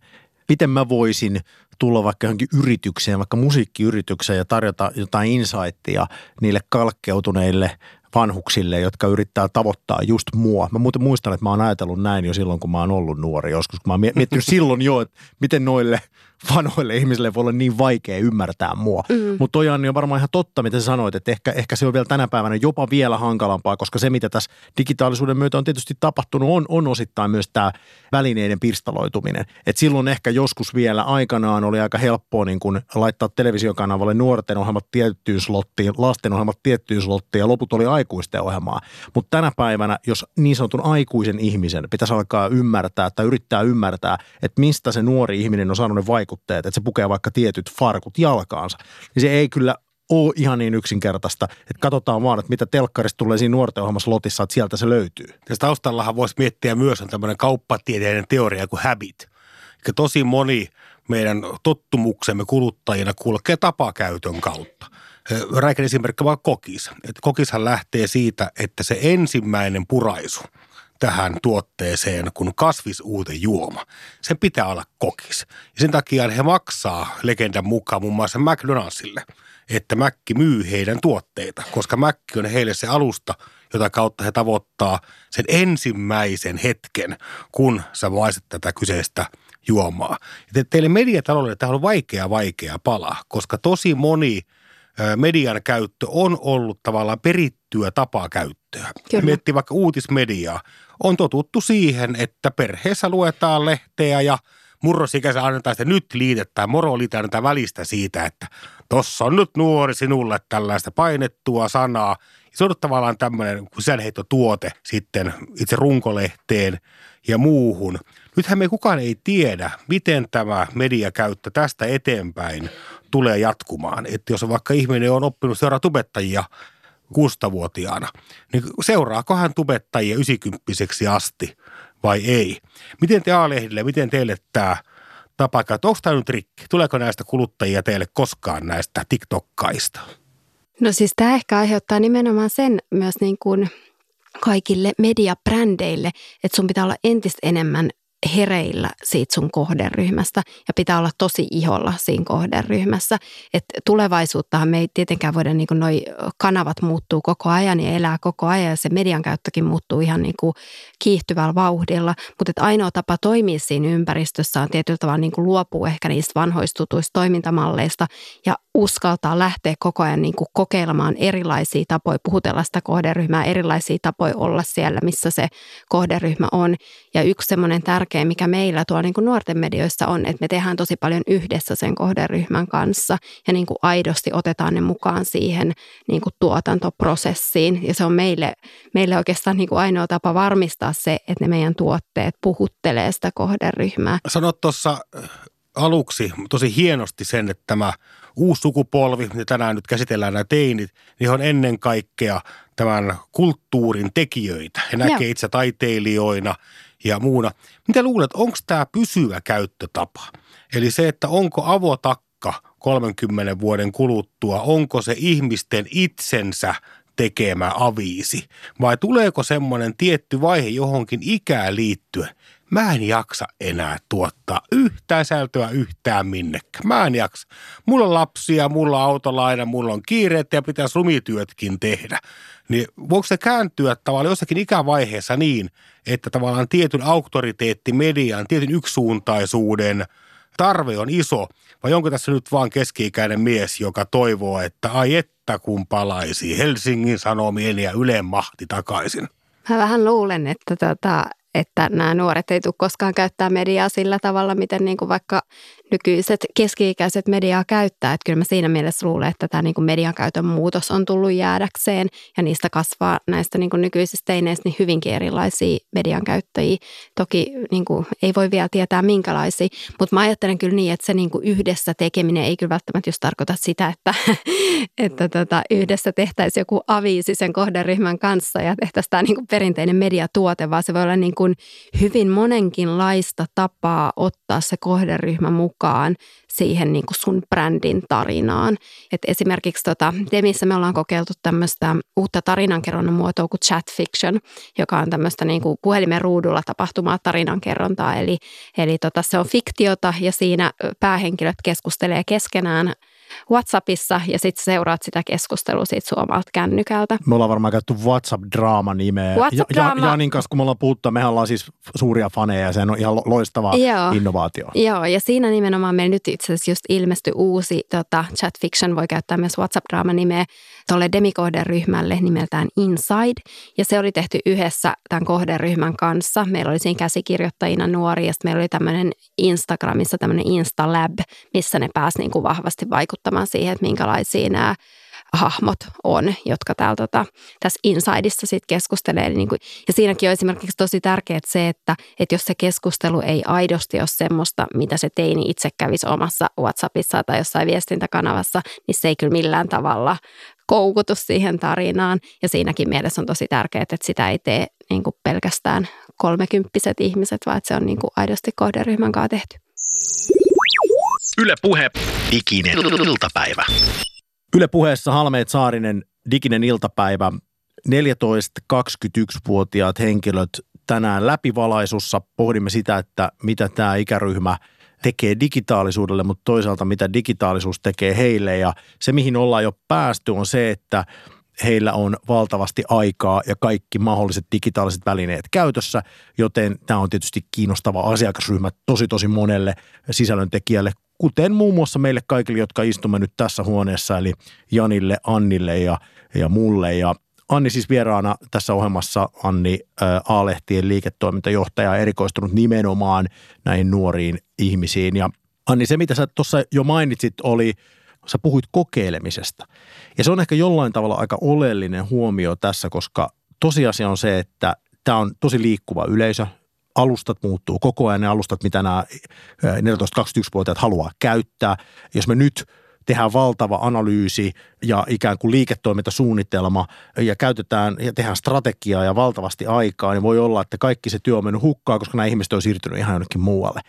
miten mä voisin tulla vaikka johonkin yritykseen, vaikka musiikkiyritykseen ja tarjota jotain insightia niille kalkkeutuneille vanhuksille, jotka yrittää tavoittaa just mua. Mä muuten muistan, että mä oon ajatellut näin jo silloin, kun mä oon ollut nuori joskus. Kun mä oon miettinyt silloin jo, että miten noille vanhoille ihmisille voi olla niin vaikea ymmärtää mua. Mm. Mutta toi Anni on varmaan ihan totta, mitä sä sanoit, että ehkä, ehkä se on vielä tänä päivänä jopa vielä hankalampaa, koska se, mitä tässä digitaalisuuden myötä on tietysti tapahtunut, on, on osittain myös tämä välineiden pirstaloituminen. Et silloin ehkä joskus vielä aikanaan oli aika helppoa niin kun laittaa televisiokanavalle nuorten ohjelmat tiettyyn slottiin, lasten ohjelmat tiettyyn slottiin ja loput oli aikuisten ohjelmaa. Mutta tänä päivänä, jos niin sanotun aikuisen ihmisen pitäisi alkaa ymmärtää tai yrittää ymmärtää, että mistä se nuori ihminen on saanut ne vaikutteet, että se pukee vaikka tietyt farkut jalkaansa, niin se ei kyllä ole ihan niin yksinkertaista, että katsotaan vaan, että mitä telkkarista tulee siinä nuorten ohjelmassa lotissa, että sieltä se löytyy. Tässä taustallahan voisi miettiä myös on tämmöinen kauppatieteiden teoria kuin habit. Eli tosi moni meidän tottumuksemme kuluttajina kulkee tapakäytön kautta. Räikän esimerkki vaan kokis. Et kokishan lähtee siitä, että se ensimmäinen puraisu tähän tuotteeseen kuin juoma. Sen pitää olla kokis. Ja sen takia he maksaa legendan mukaan muun muassa McDonaldsille, että Mäkki myy heidän tuotteita, koska Mäkki on heille se alusta, jota kautta he tavoittaa sen ensimmäisen hetken, kun sä maiset tätä kyseistä juomaa. Ja teille mediataloudelle tämä on vaikea, vaikea pala, koska tosi moni – median käyttö on ollut tavallaan perittyä tapaa käyttöä. Kyllä. Miettii vaikka uutismediaa. On totuttu siihen, että perheessä luetaan lehteä ja murrosikäisen annetaan sitä nyt liitetään, moro annetaan välistä siitä, että tossa on nyt nuori sinulle tällaista painettua sanaa. Se on tavallaan tämmöinen sisäänheittotuote sitten itse runkolehteen ja muuhun. Nythän me kukaan ei tiedä, miten tämä mediakäyttö tästä eteenpäin tulee jatkumaan. Että jos vaikka ihminen on oppinut seuraa tubettajia 6-vuotiaana, niin seuraako hän tubettajia 90 asti vai ei? Miten te A-lehdille, miten teille tämä tapa, että onko tämä nyt rikki? Tuleeko näistä kuluttajia teille koskaan näistä TikTokkaista? No siis tämä ehkä aiheuttaa nimenomaan sen myös niin kuin kaikille mediabrändeille, että sun pitää olla entistä enemmän hereillä siitä sun kohderyhmästä ja pitää olla tosi iholla siinä kohderyhmässä. Et tulevaisuuttahan me ei tietenkään voida, niin noi kanavat muuttuu koko ajan ja elää koko ajan ja se median käyttökin muuttuu ihan niin kuin kiihtyvällä vauhdilla. Mutta ainoa tapa toimia siinä ympäristössä on tietyllä tavalla niin kuin luopua ehkä niistä vanhoistutuista toimintamalleista ja uskaltaa lähteä koko ajan niin kuin kokeilemaan erilaisia tapoja puhutella sitä kohderyhmää, erilaisia tapoja olla siellä, missä se kohderyhmä on. Ja yksi semmoinen tärkeä, mikä meillä tuolla niin kuin nuorten medioissa on, että me tehdään tosi paljon yhdessä sen kohderyhmän kanssa ja niin kuin aidosti otetaan ne mukaan siihen niin kuin tuotantoprosessiin. Ja se on meille, meille oikeastaan niin kuin ainoa tapa varmistaa se, että ne meidän tuotteet puhuttelee sitä kohderyhmää. Sanot tuossa äh, aluksi tosi hienosti sen, että tämä – uusi sukupolvi, mitä tänään nyt käsitellään nämä teinit, niin on ennen kaikkea tämän kulttuurin tekijöitä. He näkee itse taiteilijoina ja muuna. Mitä luulet, onko tämä pysyvä käyttötapa? Eli se, että onko avotakka 30 vuoden kuluttua, onko se ihmisten itsensä tekemä aviisi? Vai tuleeko semmoinen tietty vaihe johonkin ikään liittyen, mä en jaksa enää tuottaa yhtään sältöä yhtään minnekään. Mä en jaksa. Mulla on lapsia, mulla on autolaina, mulla on kiireet ja pitäisi rumityötkin tehdä. Niin voiko se kääntyä tavallaan jossakin ikävaiheessa niin, että tavallaan tietyn auktoriteetti median, tietyn yksisuuntaisuuden tarve on iso, vai onko tässä nyt vaan keski-ikäinen mies, joka toivoo, että ai että kun palaisi Helsingin Sanomien ja Ylen mahti takaisin? Mä vähän luulen, että tota, että nämä nuoret ei tule koskaan käyttää mediaa sillä tavalla, miten niin kuin vaikka nykyiset keski-ikäiset mediaa käyttää. Että kyllä mä siinä mielessä luulen, että tämä niin kuin median käytön muutos on tullut jäädäkseen ja niistä kasvaa näistä niin kuin nykyisistä teineistä niin hyvinkin erilaisia median käyttäjiä. Toki niin kuin ei voi vielä tietää minkälaisia, mutta mä ajattelen kyllä niin, että se niin kuin yhdessä tekeminen ei kyllä välttämättä just tarkoita sitä, että, että tota, yhdessä tehtäisiin joku aviisi sen kohderyhmän kanssa ja tehtäisiin tämä niin kuin perinteinen mediatuote, vaan se voi olla niin kuin hyvin monenkinlaista tapaa ottaa se kohderyhmä mukaan mukaan siihen niin kuin sun brändin tarinaan. Et esimerkiksi tota, Demissä me ollaan kokeiltu tämmöistä uutta tarinankerronnan muotoa kuin chat fiction, joka on tämmöistä niin kuin puhelimen ruudulla tapahtumaa tarinankerrontaa. Eli, eli tota, se on fiktiota ja siinä päähenkilöt keskustelee keskenään – WhatsAppissa ja sitten seuraat sitä keskustelua siitä suomalta kännykältä. Me ollaan varmaan käytetty WhatsApp-draama-nimeä. WhatsApp-draama. Ja, Janin kanssa, kun me ollaan puhuttu, mehän ollaan siis suuria faneja ja se on ihan loistava Joo. innovaatio. Joo, ja siinä nimenomaan meillä nyt itse asiassa just ilmestyi uusi tota, chat fiction, voi käyttää myös WhatsApp-draama-nimeä tuolle demikohderyhmälle nimeltään Inside. Ja se oli tehty yhdessä tämän kohderyhmän kanssa. Meillä oli siinä käsikirjoittajina nuori ja sitten meillä oli tämmöinen Instagramissa tämmöinen Instalab, missä ne pääsi niin kuin vahvasti vaikuttamaan siihen, että minkälaisia nämä hahmot on, jotka täällä tota, tässä Insideissa sitten keskustelee. Niin kuin, ja siinäkin on esimerkiksi tosi tärkeää se, että, että jos se keskustelu ei aidosti ole semmoista, mitä se teini itse kävisi omassa WhatsAppissa tai jossain viestintäkanavassa, niin se ei kyllä millään tavalla koukutu siihen tarinaan. Ja siinäkin mielessä on tosi tärkeää, että sitä ei tee niin kuin pelkästään kolmekymppiset ihmiset, vaan että se on niin kuin aidosti kohderyhmän kanssa tehty. Yle Puhe. Diginen iltapäivä. Yle puheessa Halmeet Saarinen, diginen iltapäivä. 14-21-vuotiaat henkilöt tänään läpivalaisussa pohdimme sitä, että mitä tämä ikäryhmä tekee digitaalisuudelle, mutta toisaalta mitä digitaalisuus tekee heille. Ja se, mihin ollaan jo päästy, on se, että heillä on valtavasti aikaa ja kaikki mahdolliset digitaaliset välineet käytössä, joten tämä on tietysti kiinnostava asiakasryhmä tosi tosi monelle sisällöntekijälle, kuten muun muassa meille kaikille, jotka istumme nyt tässä huoneessa, eli Janille, Annille ja, ja mulle. Ja Anni siis vieraana tässä ohjelmassa, Anni A-lehtien liiketoimintajohtaja, erikoistunut nimenomaan näihin nuoriin ihmisiin. Ja Anni, se mitä sä tuossa jo mainitsit oli, sä puhuit kokeilemisesta. Ja se on ehkä jollain tavalla aika oleellinen huomio tässä, koska tosiasia on se, että tämä on tosi liikkuva yleisö. Alustat muuttuu koko ajan, ne alustat, mitä nämä 14-21-vuotiaat haluaa käyttää. Jos me nyt tehdään valtava analyysi ja ikään kuin liiketoimintasuunnitelma ja käytetään ja tehdään strategiaa ja valtavasti aikaa, niin voi olla, että kaikki se työ on mennyt hukkaan, koska nämä ihmiset on siirtynyt ihan jonnekin muualle.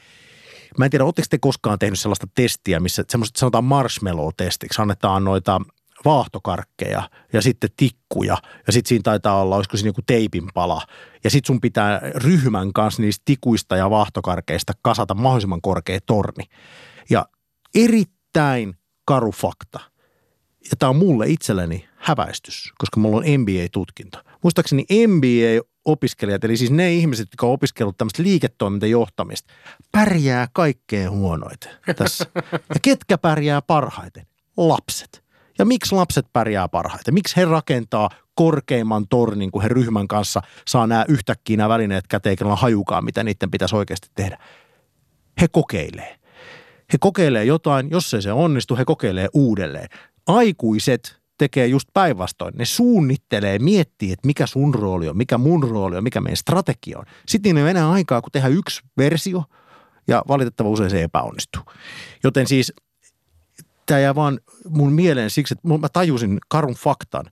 Mä en tiedä, oletteko te koskaan tehnyt sellaista testiä, missä semmoista sanotaan marshmallow-testiksi, annetaan noita vaahtokarkkeja ja sitten tikkuja ja sitten siinä taitaa olla, olisiko siinä joku teipin pala. Ja sitten sun pitää ryhmän kanssa niistä tikuista ja vaahtokarkeista kasata mahdollisimman korkea torni. Ja erittäin karu fakta. Ja tämä on mulle itselleni häväistys, koska mulla on MBA-tutkinto. Muistaakseni MBA-opiskelijat, eli siis ne ihmiset, jotka on opiskellut tämmöistä liiketoimintajohtamista, pärjää kaikkein huonoiten tässä. Ja ketkä pärjää parhaiten? Lapset. Ja miksi lapset pärjää parhaiten? Miksi he rakentaa korkeimman tornin, kun he ryhmän kanssa saa nämä yhtäkkiä nämä välineet käteen, kenellä hajukaan, mitä niiden pitäisi oikeasti tehdä? He kokeilee. He kokeilee jotain, jos ei se onnistu, he kokeilee uudelleen. Aikuiset tekee just päinvastoin. Ne suunnittelee, miettii, että mikä sun rooli on, mikä mun rooli on, mikä meidän strategia on. Sitten niin enää aikaa, kun tehdään yksi versio ja valitettava usein se epäonnistuu. Joten siis tämä jää vaan mun mieleen siksi, että mä tajusin karun faktan.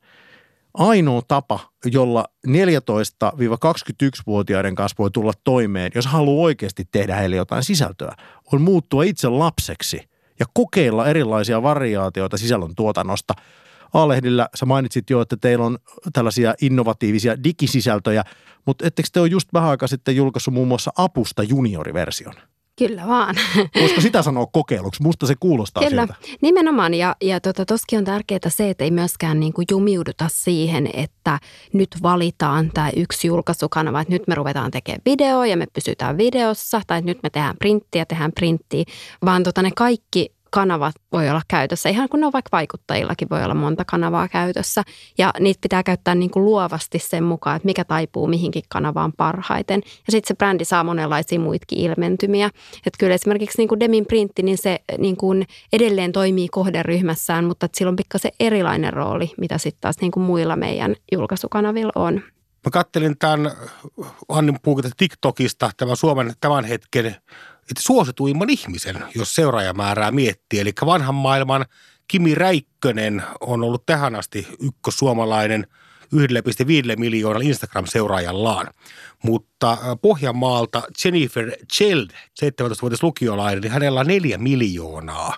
Ainoa tapa, jolla 14-21-vuotiaiden kanssa voi tulla toimeen, jos haluaa oikeasti tehdä heille jotain sisältöä, on muuttua itse lapseksi ja kokeilla erilaisia variaatioita sisällön tuotannosta. A-lehdillä sä mainitsit jo, että teillä on tällaisia innovatiivisia digisisältöjä, mutta ettekö te ole just vähän aikaa sitten julkaissut muun muassa Apusta junioriversion? Kyllä vaan. Voisiko sitä sanoa kokeiluksi? Musta se kuulostaa Kyllä, siltä. nimenomaan. Ja, ja tota, toskin on tärkeää se, että ei myöskään niin kuin jumiuduta siihen, että nyt valitaan tämä yksi julkaisukanava, että nyt me ruvetaan tekemään video ja me pysytään videossa, tai nyt me tehdään printtiä, tehdään printtiä, vaan tota, ne kaikki kanavat voi olla käytössä. Ihan kun ne on vaikka vaikuttajillakin voi olla monta kanavaa käytössä. Ja niitä pitää käyttää niin kuin luovasti sen mukaan, että mikä taipuu mihinkin kanavaan parhaiten. Ja sitten se brändi saa monenlaisia muitakin ilmentymiä. Että kyllä esimerkiksi niin kuin Demin printti, niin se niin kuin edelleen toimii kohderyhmässään, mutta sillä on pikkasen erilainen rooli, mitä sitten taas niin kuin muilla meidän julkaisukanavilla on. Mä kattelin tämän Annin puhukin TikTokista, tämän Suomen tämän hetken että suosituimman ihmisen, jos seuraajamäärää miettii. Eli vanhan maailman Kimi Räikkönen on ollut tähän asti ykkösuomalainen 1,5 miljoonalla Instagram-seuraajallaan. Mutta äh, Pohjanmaalta Jennifer Cheld, 17-vuotias lukiolainen, niin hänellä on neljä miljoonaa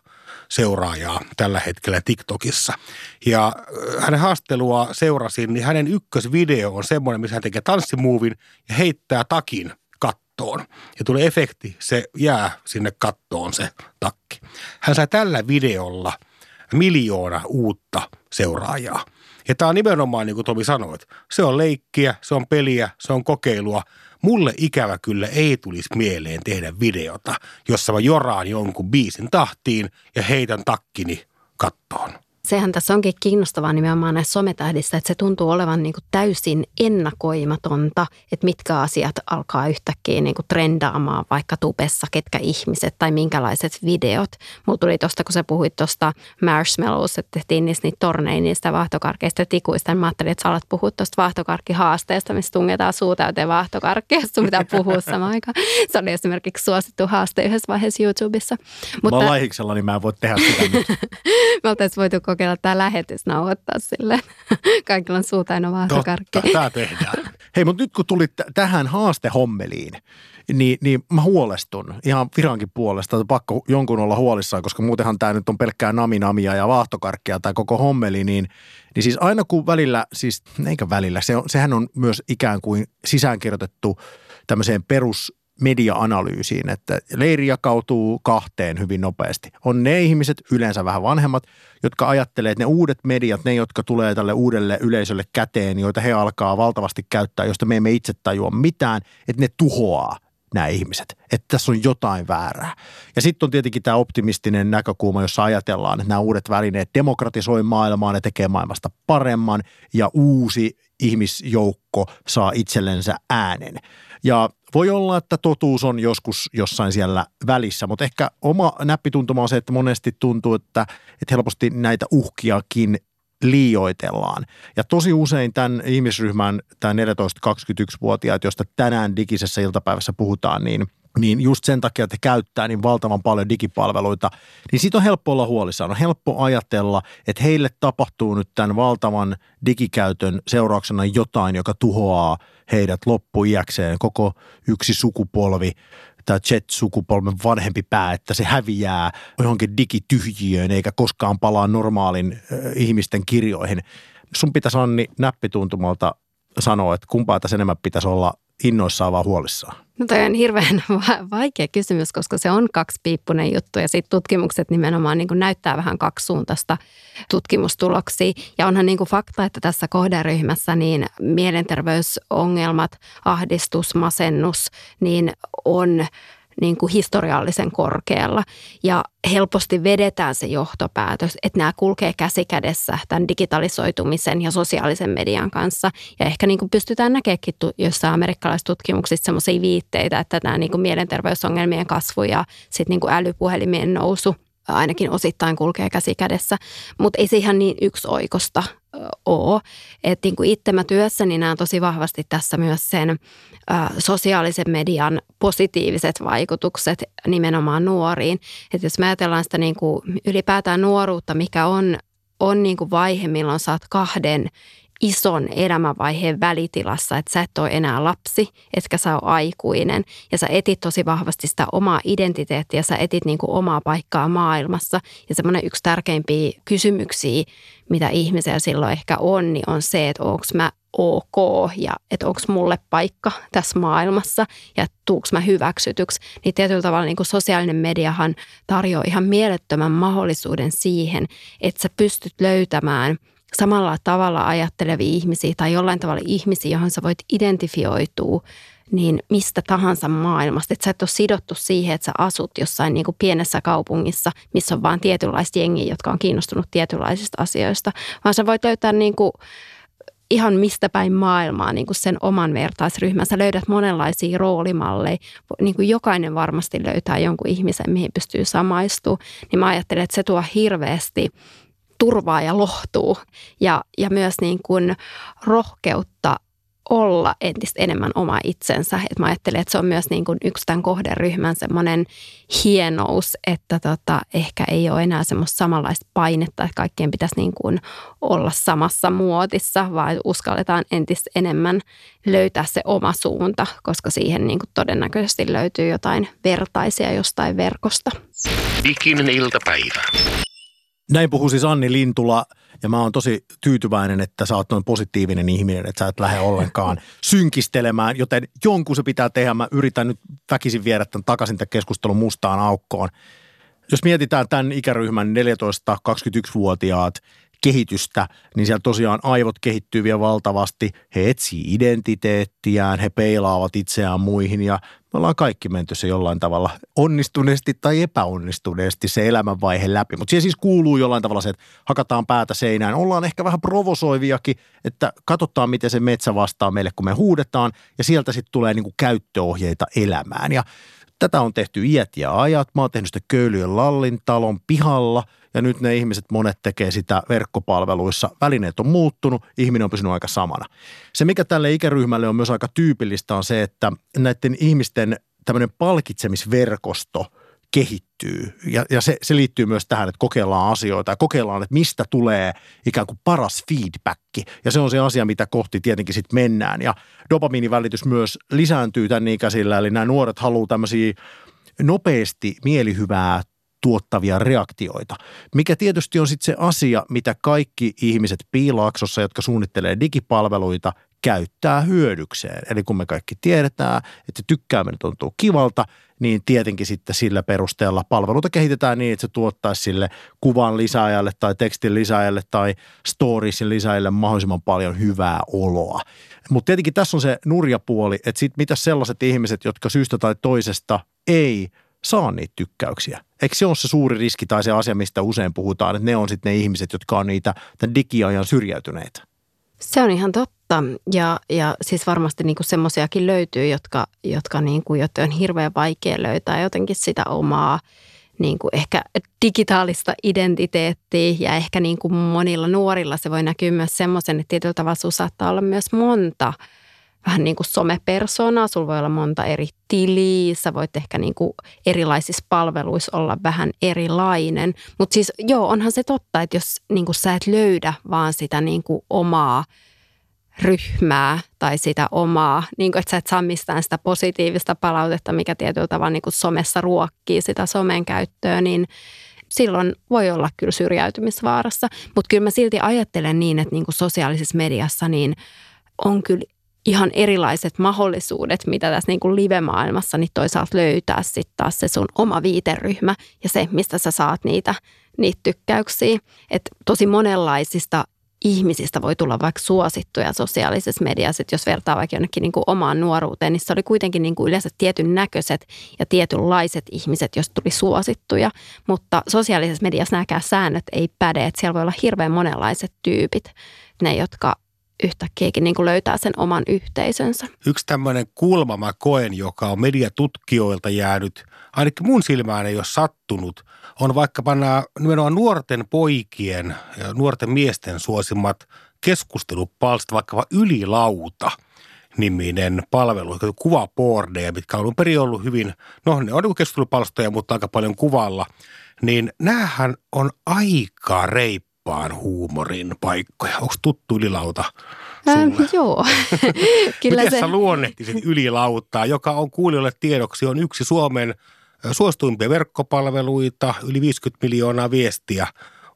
seuraajaa tällä hetkellä TikTokissa. Ja äh, hänen haastelua seurasin, niin hänen ykkösvideo on semmoinen, missä hän tekee tanssimuuvin ja heittää takin kattoon. Ja tulee efekti, se jää sinne kattoon se takki. Hän sai tällä videolla miljoona uutta seuraajaa. Ja tämä on nimenomaan, niin kuin Tomi sanoi, että se on leikkiä, se on peliä, se on kokeilua. Mulle ikävä kyllä ei tulisi mieleen tehdä videota, jossa mä joraan jonkun biisin tahtiin ja heitän takkini kattoon sehän tässä onkin kiinnostavaa nimenomaan näissä sometähdissä, että se tuntuu olevan niin kuin täysin ennakoimatonta, että mitkä asiat alkaa yhtäkkiä niin kuin trendaamaan vaikka tubessa, ketkä ihmiset tai minkälaiset videot. Mulla tuli tuosta, kun sä puhuit tuosta marshmallows, että tehtiin niistä niitä torneja, niistä vaahtokarkeista tikuista. Niin mä ajattelin, että sä alat puhua tuosta vaahtokarkkihaasteesta, missä tungetaan suu täyteen vaahtokarkkia, sun pitää puhua samaan aikaan. Se oli esimerkiksi suosittu haaste yhdessä vaiheessa YouTubessa. Mutta, mä lahiksella, niin mä en voi tehdä sitä nyt. me oltaisiin voitu kokeilla tämä lähetys nauhoittaa sille. Kaikilla on suu täynnä vaahtokarkkia. Tämä tehdään. Hei, mutta nyt kun tulit t- tähän haastehommeliin, niin, niin mä huolestun ihan virankin puolesta, että pakko jonkun olla huolissaan, koska muutenhan tämä nyt on pelkkää naminamia ja vaahtokarkkia tai koko hommeli, niin, niin siis aina kun välillä, siis eikä välillä, se on, sehän on myös ikään kuin sisäänkirjoitettu tämmöiseen perus media-analyysiin, että leiri jakautuu kahteen hyvin nopeasti. On ne ihmiset, yleensä vähän vanhemmat, jotka ajattelee, että ne uudet mediat, ne jotka tulee tälle uudelle yleisölle käteen, joita he alkaa valtavasti käyttää, josta me emme itse tajua mitään, että ne tuhoaa nämä ihmiset, että tässä on jotain väärää. Ja sitten on tietenkin tämä optimistinen näkökulma, jossa ajatellaan, että nämä uudet välineet demokratisoi maailmaa, ne tekee maailmasta paremman ja uusi ihmisjoukko saa itsellensä äänen. Ja voi olla, että totuus on joskus jossain siellä välissä, mutta ehkä oma näppituntuma on se, että monesti tuntuu, että, että helposti näitä uhkiakin liioitellaan. Ja tosi usein tämän ihmisryhmän, tämä 14-21-vuotiaat, josta tänään digisessä iltapäivässä puhutaan, niin – niin just sen takia, että käyttää niin valtavan paljon digipalveluita, niin siitä on helppo olla huolissaan. On helppo ajatella, että heille tapahtuu nyt tämän valtavan digikäytön seurauksena jotain, joka tuhoaa heidät loppuiäkseen. Koko yksi sukupolvi tämä jet-sukupolven vanhempi pää, että se häviää johonkin digityhjiöön eikä koskaan palaa normaalin äh, ihmisten kirjoihin. Sun pitäisi Anni näppituntumalta sanoa, että kumpaa tässä enemmän pitäisi olla innoissaan vaan huolissaan? No toi on hirveän vaikea kysymys, koska se on kaksipiippunen juttu ja sitten tutkimukset nimenomaan niin näyttää vähän kaksisuuntaista tutkimustuloksia. Ja onhan niin fakta, että tässä kohderyhmässä niin mielenterveysongelmat, ahdistus, masennus, niin on niin kuin historiallisen korkealla. Ja helposti vedetään se johtopäätös, että nämä kulkee käsi kädessä tämän digitalisoitumisen ja sosiaalisen median kanssa. Ja ehkä niin kuin pystytään näkemään jossain amerikkalaisissa tutkimuksissa sellaisia viitteitä, että tämä niin kuin mielenterveysongelmien kasvu ja sitten niin kuin älypuhelimien nousu ainakin osittain kulkee käsi kädessä, mutta ei se ihan niin yksioikosta ole. Että niin kuin itse mä työssäni näen tosi vahvasti tässä myös sen sosiaalisen median positiiviset vaikutukset nimenomaan nuoriin. Että jos me ajatellaan sitä niin kuin ylipäätään nuoruutta, mikä on, on niin kuin vaihe, milloin saat kahden ison elämänvaiheen välitilassa, että sä et ole enää lapsi, etkä sä ole aikuinen. Ja sä etit tosi vahvasti sitä omaa identiteettiä, sä etit niin kuin omaa paikkaa maailmassa. Ja semmoinen yksi tärkeimpiä kysymyksiä, mitä ihmisellä silloin ehkä on, niin on se, että onko mä ok ja että onko mulle paikka tässä maailmassa ja tuuks mä hyväksytyksi, niin tietyllä tavalla niin sosiaalinen mediahan tarjoaa ihan mielettömän mahdollisuuden siihen, että sä pystyt löytämään – samalla tavalla ajattelevia ihmisiä tai jollain tavalla ihmisiä, johon sä voit identifioitua niin mistä tahansa maailmasta. Että sä et ole sidottu siihen, että sä asut jossain niin kuin pienessä kaupungissa, missä on vain tietynlaista jengiä, jotka on kiinnostunut tietynlaisista asioista, vaan sä voit löytää niin kuin ihan mistä päin maailmaa niin kuin sen oman vertaisryhmän. Sä löydät monenlaisia roolimalleja. Niin kuin jokainen varmasti löytää jonkun ihmisen, mihin pystyy samaistumaan. Niin mä ajattelen, että se tuo hirveästi – turvaa ja lohtuu ja, ja myös niin kuin rohkeutta olla entistä enemmän oma itsensä. Et mä ajattelen, että se on myös niin kuin yksi tämän kohderyhmän semmoinen hienous, että tota, ehkä ei ole enää semmoista samanlaista painetta, että kaikkien pitäisi niin kuin olla samassa muotissa, vaan uskalletaan entistä enemmän löytää se oma suunta, koska siihen niin kuin todennäköisesti löytyy jotain vertaisia jostain verkosta. Diginen iltapäivä. Näin puhuu siis Anni Lintula ja mä oon tosi tyytyväinen, että sä oot noin positiivinen ihminen, että sä et lähde ollenkaan synkistelemään, joten jonkun se pitää tehdä. Mä yritän nyt väkisin viedä tämän takaisin tämän keskustelun mustaan aukkoon. Jos mietitään tämän ikäryhmän 14-21-vuotiaat kehitystä, niin siellä tosiaan aivot kehittyy vielä valtavasti. He etsii identiteettiään, he peilaavat itseään muihin ja me ollaan kaikki menty se jollain tavalla onnistuneesti tai epäonnistuneesti se elämänvaihe läpi. Mutta siihen siis kuuluu jollain tavalla se, että hakataan päätä seinään. Ollaan ehkä vähän provosoiviakin, että katsotaan miten se metsä vastaa meille, kun me huudetaan. Ja sieltä sitten tulee niinku käyttöohjeita elämään. Ja tätä on tehty iät ja ajat. Mä oon tehnyt sitä Köylyön Lallin talon pihalla – ja nyt ne ihmiset monet tekee sitä verkkopalveluissa. Välineet on muuttunut, ihminen on pysynyt aika samana. Se, mikä tälle ikäryhmälle on myös aika tyypillistä, on se, että näiden ihmisten tämmöinen palkitsemisverkosto kehittyy. Ja, ja se, se liittyy myös tähän, että kokeillaan asioita ja kokeillaan, että mistä tulee ikään kuin paras feedback. Ja se on se asia, mitä kohti tietenkin sitten mennään. Ja dopamiinivälitys myös lisääntyy tämän ikäisillä, eli nämä nuoret haluaa tämmöisiä nopeasti mielihyvää tuottavia reaktioita, mikä tietysti on sitten se asia, mitä kaikki ihmiset piilaaksossa, jotka suunnittelee digipalveluita, käyttää hyödykseen. Eli kun me kaikki tiedetään, että tykkääminen tuntuu kivalta, niin tietenkin sitten sillä perusteella palveluita kehitetään niin, että se tuottaisi sille kuvan lisääjälle tai tekstin lisääjälle tai storiesin lisääjälle mahdollisimman paljon hyvää oloa. Mutta tietenkin tässä on se nurja puoli, että sit mitä sellaiset ihmiset, jotka syystä tai toisesta ei saa niitä tykkäyksiä. Eikö se ole se suuri riski tai se asia, mistä usein puhutaan, että ne on sitten ne ihmiset, jotka on niitä tämän digiajan syrjäytyneitä? Se on ihan totta. Ja, ja siis varmasti niin semmoisiakin löytyy, jotka, jotka niin kuin, joten on hirveän vaikea löytää jotenkin sitä omaa niin kuin ehkä digitaalista identiteettiä. Ja ehkä niin kuin monilla nuorilla se voi näkyä myös semmoisen, että tietyllä tavalla saattaa olla myös monta – vähän niin kuin somepersonaa, sulla voi olla monta eri tiliä, sä voit ehkä niin kuin erilaisissa palveluissa olla vähän erilainen. Mutta siis joo, onhan se totta, että jos niin kuin sä et löydä vaan sitä niin kuin omaa ryhmää tai sitä omaa, niin kuin, että sä et saa mistään sitä positiivista palautetta, mikä tietyllä tavalla niin kuin somessa ruokkii sitä somen käyttöä, niin silloin voi olla kyllä syrjäytymisvaarassa. Mutta kyllä mä silti ajattelen niin, että niin kuin sosiaalisessa mediassa niin on kyllä ihan erilaiset mahdollisuudet, mitä tässä niin kuin live-maailmassa niin toisaalta löytää sitten taas se sun oma viiteryhmä ja se, mistä sä saat niitä, niitä tykkäyksiä. Et tosi monenlaisista ihmisistä voi tulla vaikka suosittuja sosiaalisessa mediassa, että jos vertaa vaikka jonnekin niin kuin omaan nuoruuteen, niin se oli kuitenkin niin kuin yleensä tietyn näköiset ja tietynlaiset ihmiset, jos tuli suosittuja. Mutta sosiaalisessa mediassa nämäkään säännöt ei päde, että siellä voi olla hirveän monenlaiset tyypit. Ne, jotka yhtäkkiäkin niin kuin löytää sen oman yhteisönsä. Yksi tämmöinen kulma mä koen, joka on mediatutkijoilta jäänyt, ainakin mun silmään ei ole sattunut, on vaikkapa nämä nimenomaan nuorten poikien ja nuorten miesten suosimmat keskustelupalstat, vaikkapa Ylilauta niminen palvelu, kuvapordeja, mitkä on perin ollut hyvin, no ne on niin keskustelupalstoja, mutta aika paljon kuvalla, niin näähän on aika reippa vapaan huumorin paikkoja. Onko tuttu ylilauta Ähm, joo. Kyllä Miten se... sä luonnehtisit ylilautaa, joka on kuulijoille tiedoksi, on yksi Suomen suosituimpia verkkopalveluita, yli 50 miljoonaa viestiä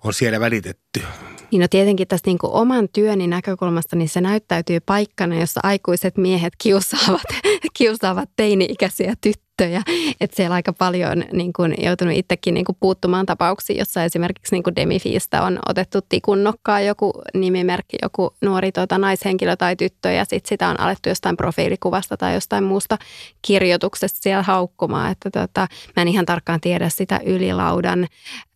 on siellä välitetty. Niin no tietenkin tästä niin oman työni näkökulmasta, niin se näyttäytyy paikkana, jossa aikuiset miehet kiusaavat, kiusaavat teini-ikäisiä tyttöjä tyttöjä. Että siellä aika paljon niin kuin, joutunut itsekin niin kuin, puuttumaan tapauksiin, jossa esimerkiksi niin kuin Demifiista on otettu tikunnokkaa joku nimimerkki, joku nuori tuota, naishenkilö tai tyttö ja sitten sitä on alettu jostain profiilikuvasta tai jostain muusta kirjoituksesta siellä haukkumaan. Että tota, mä en ihan tarkkaan tiedä sitä ylilaudan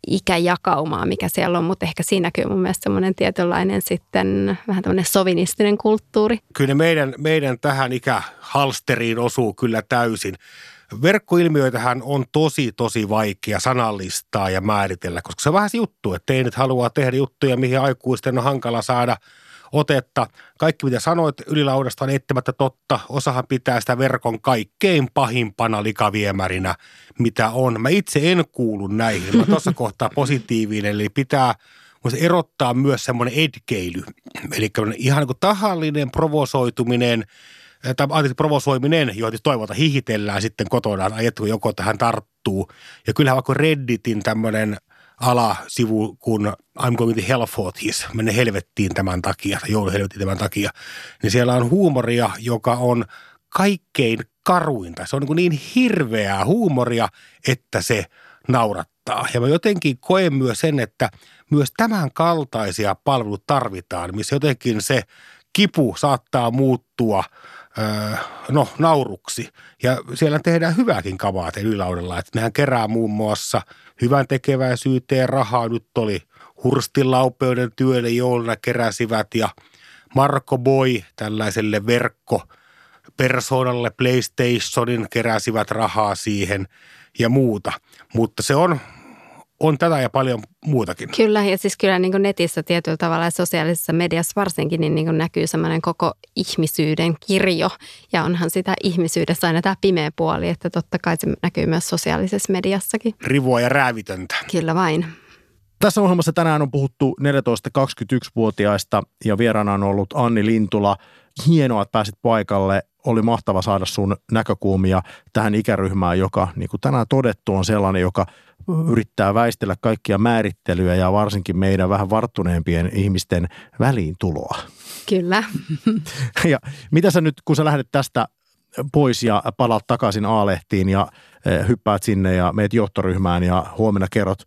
ikäjakaumaa, mikä siellä on, mutta ehkä siinä näkyy mun mielestä semmoinen tietynlainen sitten vähän tämmöinen sovinistinen kulttuuri. Kyllä meidän, meidän tähän ikähalsteriin osuu kyllä täysin. Verkkoilmiöitähän on tosi, tosi vaikea sanallistaa ja määritellä, koska se on vähän se juttu, että ei nyt halua tehdä juttuja, mihin aikuisten on hankala saada otetta. Kaikki, mitä sanoit ylilaudasta, on eittämättä totta. Osahan pitää sitä verkon kaikkein pahimpana likaviemärinä, mitä on. Mä itse en kuulu näihin. Mä tuossa kohtaa positiivinen, eli pitää erottaa myös semmoinen edkeily. Eli ihan niin kuin tahallinen provosoituminen – tai anteeksi, provosoiminen, joita toivota hihitellään sitten kotona, ajettu joko tähän tarttuu. Ja kyllähän vaikka Redditin tämmöinen alasivu, kun I'm going to hell for this, menne helvettiin tämän takia, tai jouluhelvettiin tämän takia, niin siellä on huumoria, joka on kaikkein karuinta. Se on niin, niin hirveää huumoria, että se naurattaa. Ja mä jotenkin koen myös sen, että myös tämän kaltaisia palveluita tarvitaan, missä jotenkin se kipu saattaa muuttua – no, nauruksi. Ja siellä tehdään hyvääkin kavaa ylilaudella. Että nehän kerää muun muassa hyvän tekeväisyyteen rahaa. Nyt oli Hurstin laupeuden työlle jouluna keräsivät ja Marko Boy tällaiselle verkko persoonalle PlayStationin keräsivät rahaa siihen ja muuta. Mutta se on on tätä ja paljon muutakin. Kyllä, ja siis kyllä niin kuin netissä tietyllä tavalla ja sosiaalisessa mediassa varsinkin niin, niin kuin näkyy semmoinen koko ihmisyyden kirjo. Ja onhan sitä ihmisyydessä aina tämä pimeä puoli, että totta kai se näkyy myös sosiaalisessa mediassakin. Rivua ja räävitöntä. Kyllä vain. Tässä ohjelmassa tänään on puhuttu 14-21-vuotiaista ja vieraana on ollut Anni Lintula. Hienoa, että pääsit paikalle oli mahtava saada sun näkökulmia tähän ikäryhmään, joka niin kuin tänään todettu on sellainen, joka yrittää väistellä kaikkia määrittelyjä ja varsinkin meidän vähän varttuneempien ihmisten väliintuloa. Kyllä. Ja mitä sä nyt, kun sä lähdet tästä pois ja palaat takaisin A-lehtiin ja eh, hyppäät sinne ja meet johtoryhmään ja huomenna kerrot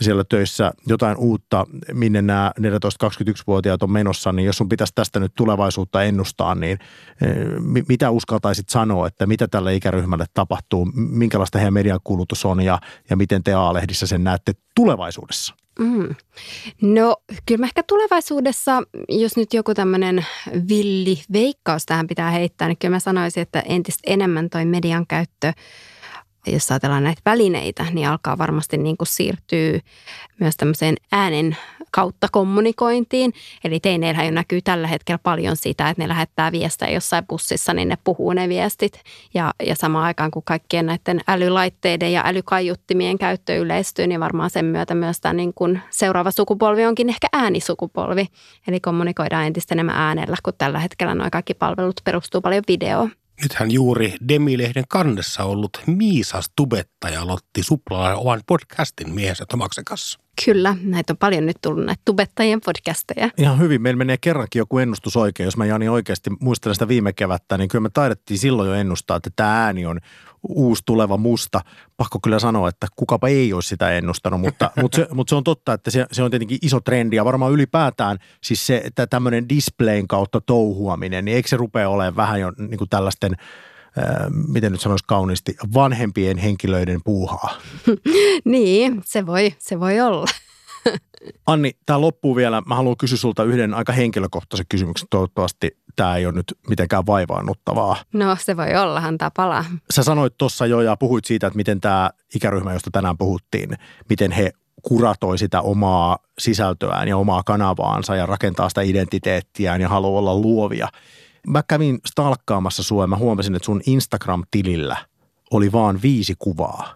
siellä töissä jotain uutta, minne nämä 14-21-vuotiaat on menossa, niin jos sun pitäisi tästä nyt tulevaisuutta ennustaa, niin eh, mi- mitä uskaltaisit sanoa, että mitä tälle ikäryhmälle tapahtuu, minkälaista heidän mediakulutus on ja, ja miten te A-lehdissä sen näette tulevaisuudessa? Mm. No kyllä mä ehkä tulevaisuudessa, jos nyt joku tämmöinen villi veikkaus tähän pitää heittää, niin kyllä mä sanoisin, että entistä enemmän toi median käyttö – jos ajatellaan näitä välineitä, niin alkaa varmasti niin kuin siirtyä myös tämmöiseen äänen kautta kommunikointiin. Eli teineillähän jo näkyy tällä hetkellä paljon sitä, että ne lähettää viestejä jossain bussissa, niin ne puhuu ne viestit. Ja, ja samaan aikaan, kun kaikkien näiden älylaitteiden ja älykaiuttimien käyttö yleistyy, niin varmaan sen myötä myös tämä niin kuin seuraava sukupolvi onkin ehkä äänisukupolvi. Eli kommunikoidaan entistä enemmän äänellä, kun tällä hetkellä nuo kaikki palvelut perustuu paljon videoon. Nythän juuri Demilehden kannessa ollut Miisas tubettaja Lotti Suplala oman podcastin miehensä Tomaksen kanssa. Kyllä, näitä on paljon nyt tullut näitä tubettajien podcasteja. Ihan hyvin. Meillä menee kerrankin joku ennustus oikein. Jos mä Jani oikeasti muistelen sitä viime kevättä, niin kyllä me taidettiin silloin jo ennustaa, että tämä ääni on uusi tuleva musta. Pakko kyllä sanoa, että kukapa ei olisi sitä ennustanut, mutta, mutta, se, mutta se on totta, että se, se on tietenkin iso trendi ja varmaan ylipäätään siis se, että tämmöinen displayn kautta touhuaminen, niin eikö se rupea olemaan vähän jo niin kuin tällaisten miten nyt sanoisi kauniisti, vanhempien henkilöiden puuhaa. niin, se voi, se voi olla. Anni, tämä loppuu vielä. Mä haluan kysyä sulta yhden aika henkilökohtaisen kysymyksen. Toivottavasti tämä ei ole nyt mitenkään vaivaannuttavaa. No se voi olla, antaa palaa. Sä sanoit tuossa jo ja puhuit siitä, että miten tämä ikäryhmä, josta tänään puhuttiin, miten he kuratoi sitä omaa sisältöään ja omaa kanavaansa ja rakentaa sitä identiteettiään ja haluaa olla luovia. Mä kävin stalkkaamassa sua ja mä huomasin, että sun Instagram-tilillä oli vaan viisi kuvaa.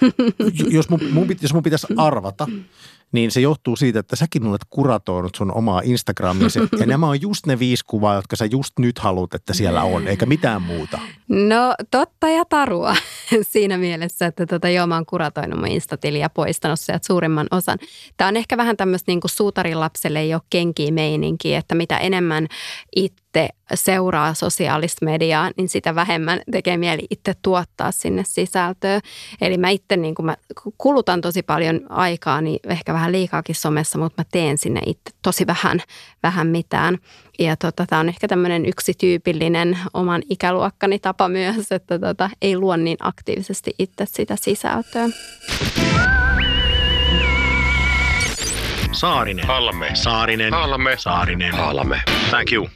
jos, mun, mun, jos mun pitäisi arvata, niin se johtuu siitä, että säkin olet kuratoinut sun omaa Instagramia. Ja nämä on just ne viisi kuvaa, jotka sä just nyt haluat, että siellä on, eikä mitään muuta. No totta ja tarua siinä mielessä, että tota, joo, mä oon kuratoinut mun Instatiliä ja poistanut sieltä suurimman osan. Tämä on ehkä vähän tämmöistä niin kuin suutarin lapselle ei ole kenkiä meininkiä, että mitä enemmän itse seuraa sosiaalista mediaa, niin sitä vähemmän tekee mieli itse tuottaa sinne sisältöä. Eli mä itse niin kuin mä kulutan tosi paljon aikaa, niin ehkä vähän liikaakin somessa, mutta mä teen sinne itse tosi vähän, vähän mitään. Ja tota, tämä on ehkä tämmöinen yksi tyypillinen oman ikäluokkani tapa myös, että tota, ei luo niin aktiivisesti itse sitä sisältöä. Saarinen. Halme. Saarinen. Halme. Saarinen. Halme. Thank you.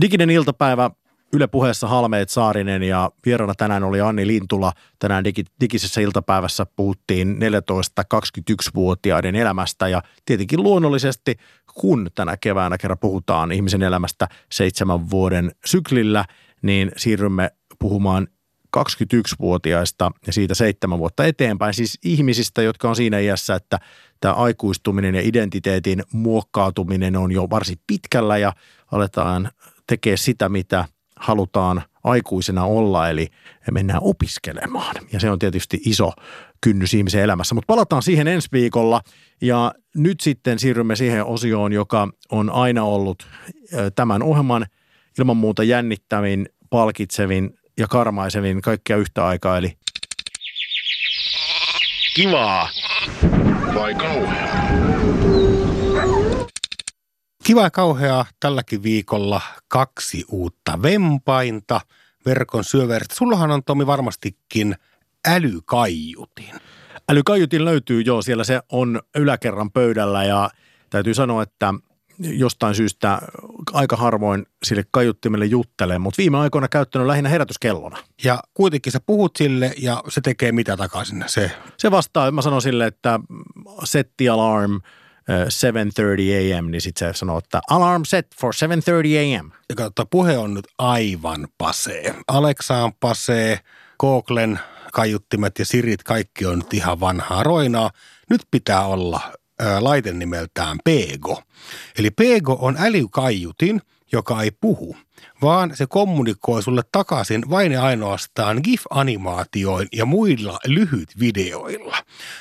Diginen iltapäivä Yle puheessa Halmeet Saarinen ja vieraana tänään oli Anni Lintula. Tänään digi, digisessä iltapäivässä puhuttiin 14-21-vuotiaiden elämästä ja tietenkin luonnollisesti, kun tänä keväänä kerran puhutaan ihmisen elämästä seitsemän vuoden syklillä, niin siirrymme puhumaan 21-vuotiaista ja siitä seitsemän vuotta eteenpäin, siis ihmisistä, jotka on siinä iässä, että tämä aikuistuminen ja identiteetin muokkautuminen on jo varsin pitkällä ja aletaan tekee sitä, mitä halutaan aikuisena olla, eli mennään opiskelemaan. Ja se on tietysti iso kynnys ihmisen elämässä. Mutta palataan siihen ensi viikolla. Ja nyt sitten siirrymme siihen osioon, joka on aina ollut tämän ohjelman ilman muuta jännittävin, palkitsevin ja karmaisevin kaikkia yhtä aikaa. Eli Kivaa. Vai kauhea? Kiva ja kauheaa tälläkin viikolla kaksi uutta vempainta verkon syöveristä. Sullahan on Tomi varmastikin älykaiutin. älykaiutin löytyy jo, siellä se on yläkerran pöydällä ja täytyy sanoa, että jostain syystä aika harvoin sille kaiuttimelle juttelen, mutta viime aikoina käyttänyt lähinnä herätyskellona. Ja kuitenkin sä puhut sille ja se tekee mitä takaisin se. Se vastaa, mä sanon sille, että set the alarm 7.30 am, niin sitten se sanoo, että alarm set for 7.30 am. Ja katsotaan, puhe on nyt aivan pasee. Alexa on pasee, Googlen kaiuttimet ja Sirit, kaikki on nyt ihan vanhaa roinaa. Nyt pitää olla ää, laite nimeltään Pego. Eli Pego on älykaiutin, joka ei puhu. Vaan se kommunikoi sulle takaisin vain ja ainoastaan GIF-animaatioin ja muilla lyhytvideoilla.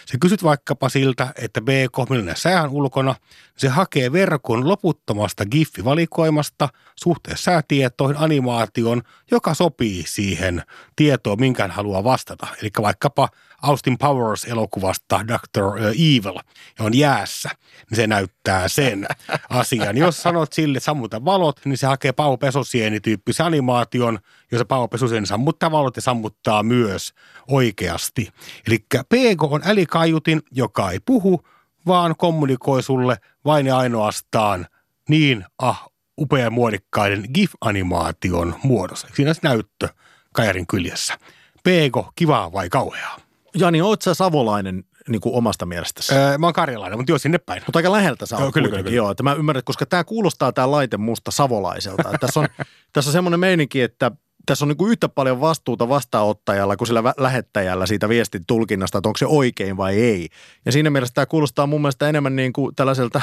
Se kysyt vaikkapa siltä, että BK, millainen sää on ulkona, se hakee verkon loputtomasta GIF-valikoimasta suhteessa säätietoihin animaation, joka sopii siihen tietoon, minkä haluaa vastata. Eli vaikkapa Austin Powers-elokuvasta Dr. Evil ja on jäässä, niin se näyttää sen asian. Jos sanot sille, että sammuta valot, niin se hakee Pau Pesosieni-tyyppisen animaation, jossa Pau Pesosieni sammuttaa valot ja sammuttaa myös oikeasti. Eli PK on älikaiutin, joka ei puhu, vaan kommunikoi sulle vain ja ainoastaan niin ah, upean muodikkaiden GIF-animaation muodossa. Siinä näyttö Kajarin kyljessä. Peeko, kivaa vai kauheaa? Jani, oot sä savolainen niin kuin omasta mielestäsi? Öö, mä oon karjalainen, mutta joo, sinne päin. Mutta aika läheltä sä Joo, kyllä, kuitenkin, kyllä, joo. Että mä ymmärrän, koska tämä kuulostaa tämä laite musta savolaiselta. Että tässä on, tässä on semmoinen meininki, että tässä on niin kuin yhtä paljon vastuuta vastaanottajalla kuin sillä lähettäjällä siitä viestin tulkinnasta, että onko se oikein vai ei. Ja siinä mielessä tämä kuulostaa mun mielestä enemmän niin kuin tällaiselta,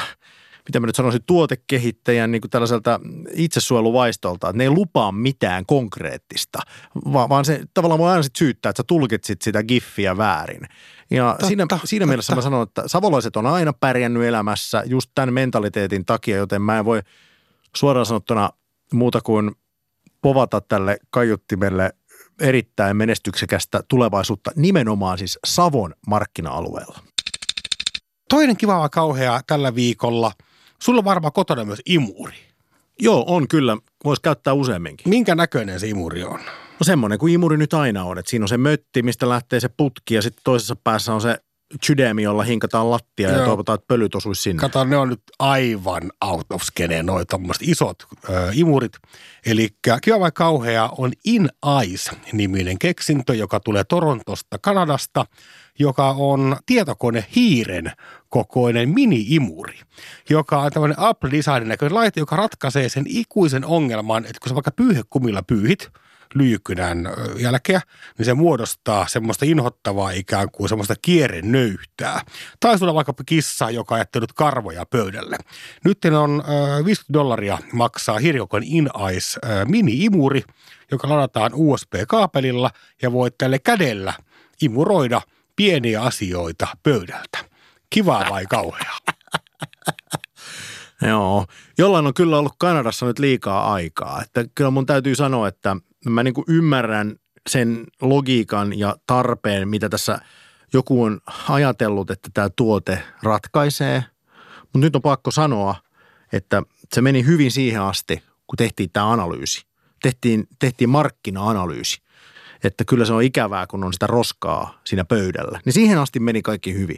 mitä mä nyt sanoisin, tuotekehittäjän niin kuin tällaiselta itsesuojeluvaistolta, että ne ei lupaa mitään konkreettista, vaan, vaan se tavallaan voi aina sit syyttää, että sä tulkitsit sitä giffiä väärin. Ja Totta, siinä, totta. siinä mielessä mä sanon, että savolaiset on aina pärjännyt elämässä just tämän mentaliteetin takia, joten mä en voi suoraan sanottuna muuta kuin povata tälle kaiuttimelle erittäin menestyksekästä tulevaisuutta nimenomaan siis Savon markkina-alueella. Toinen kiva kauhea tällä viikolla. Sulla on varmaan kotona myös imuri. Joo, on kyllä. Voisi käyttää useamminkin. Minkä näköinen se imuri on? No semmoinen kuin imuri nyt aina on, että siinä on se mötti, mistä lähtee se putki ja sitten toisessa päässä on se sydämi, jolla hinkataan lattia ja Joo. toivotaan, että pölyt osuisi sinne. Kato, ne on nyt aivan out of skene, tommoset isot ö, imurit. Eli kiva vai kauhea on In Eyes-niminen keksintö, joka tulee Torontosta, Kanadasta, joka on tietokone hiiren kokoinen mini-imuri, joka on tämmöinen Apple Designin näköinen laite, joka ratkaisee sen ikuisen ongelman, että kun sä vaikka pyyhekumilla pyyhit, lyijykynän ö, jälkeä, niin se muodostaa semmoista inhottavaa ikään kuin semmoista kierrenöyhtää. Tai sulla vaikka kissa, joka on jättänyt karvoja pöydälle. Nyt on ö, 50 dollaria maksaa hirjokon ö, mini-imuri, joka ladataan USB-kaapelilla ja voit tälle kädellä imuroida pieniä asioita pöydältä. Kivaa vai kauheaa? Joo, jollain on kyllä ollut Kanadassa nyt liikaa aikaa. Että kyllä mun täytyy sanoa, että mä niin ymmärrän sen logiikan ja tarpeen, mitä tässä joku on ajatellut, että tämä tuote ratkaisee. Mutta nyt on pakko sanoa, että se meni hyvin siihen asti, kun tehtiin tämä analyysi. Tehtiin, tehtiin markkina-analyysi. Että kyllä se on ikävää, kun on sitä roskaa siinä pöydällä. Niin siihen asti meni kaikki hyvin.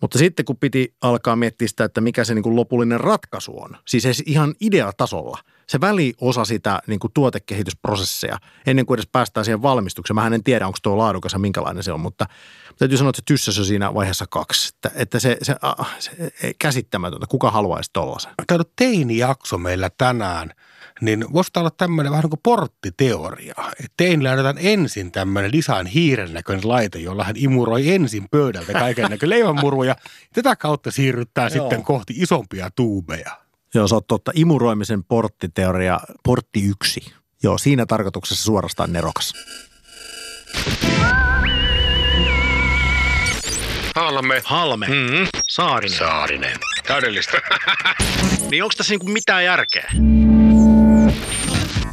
Mutta sitten kun piti alkaa miettiä sitä, että mikä se niin kuin lopullinen ratkaisu on, siis ihan ideatasolla, se väliosa sitä niin kuin tuotekehitysprosesseja, ennen kuin edes päästään siihen valmistukseen. Mähän en tiedä, onko tuo laadukas ja minkälainen se on, mutta täytyy sanoa, että se tyssäs on siinä vaiheessa kaksi. Että, että se, se, ah, se ei- käsittämätöntä, kuka haluaisi tollasen. Tämä on teini-jakso meillä tänään, niin voisi olla tämmöinen vähän niin kuin porttiteoria. Että teinillä annetaan ensin tämmöinen design hiiren näköinen laite, jolla hän imuroi ensin pöydältä kaiken näköinen leivänmuruja. Tätä kautta siirrytään Joo. sitten kohti isompia tuubeja. Joo, se on totta. Imuroimisen porttiteoria, portti yksi. Joo, siinä tarkoituksessa suorastaan nerokas. Halme. Halme. Mm-hmm. Saarinen. Saarinen. Täydellistä. Niin onko tässä niinku mitään järkeä?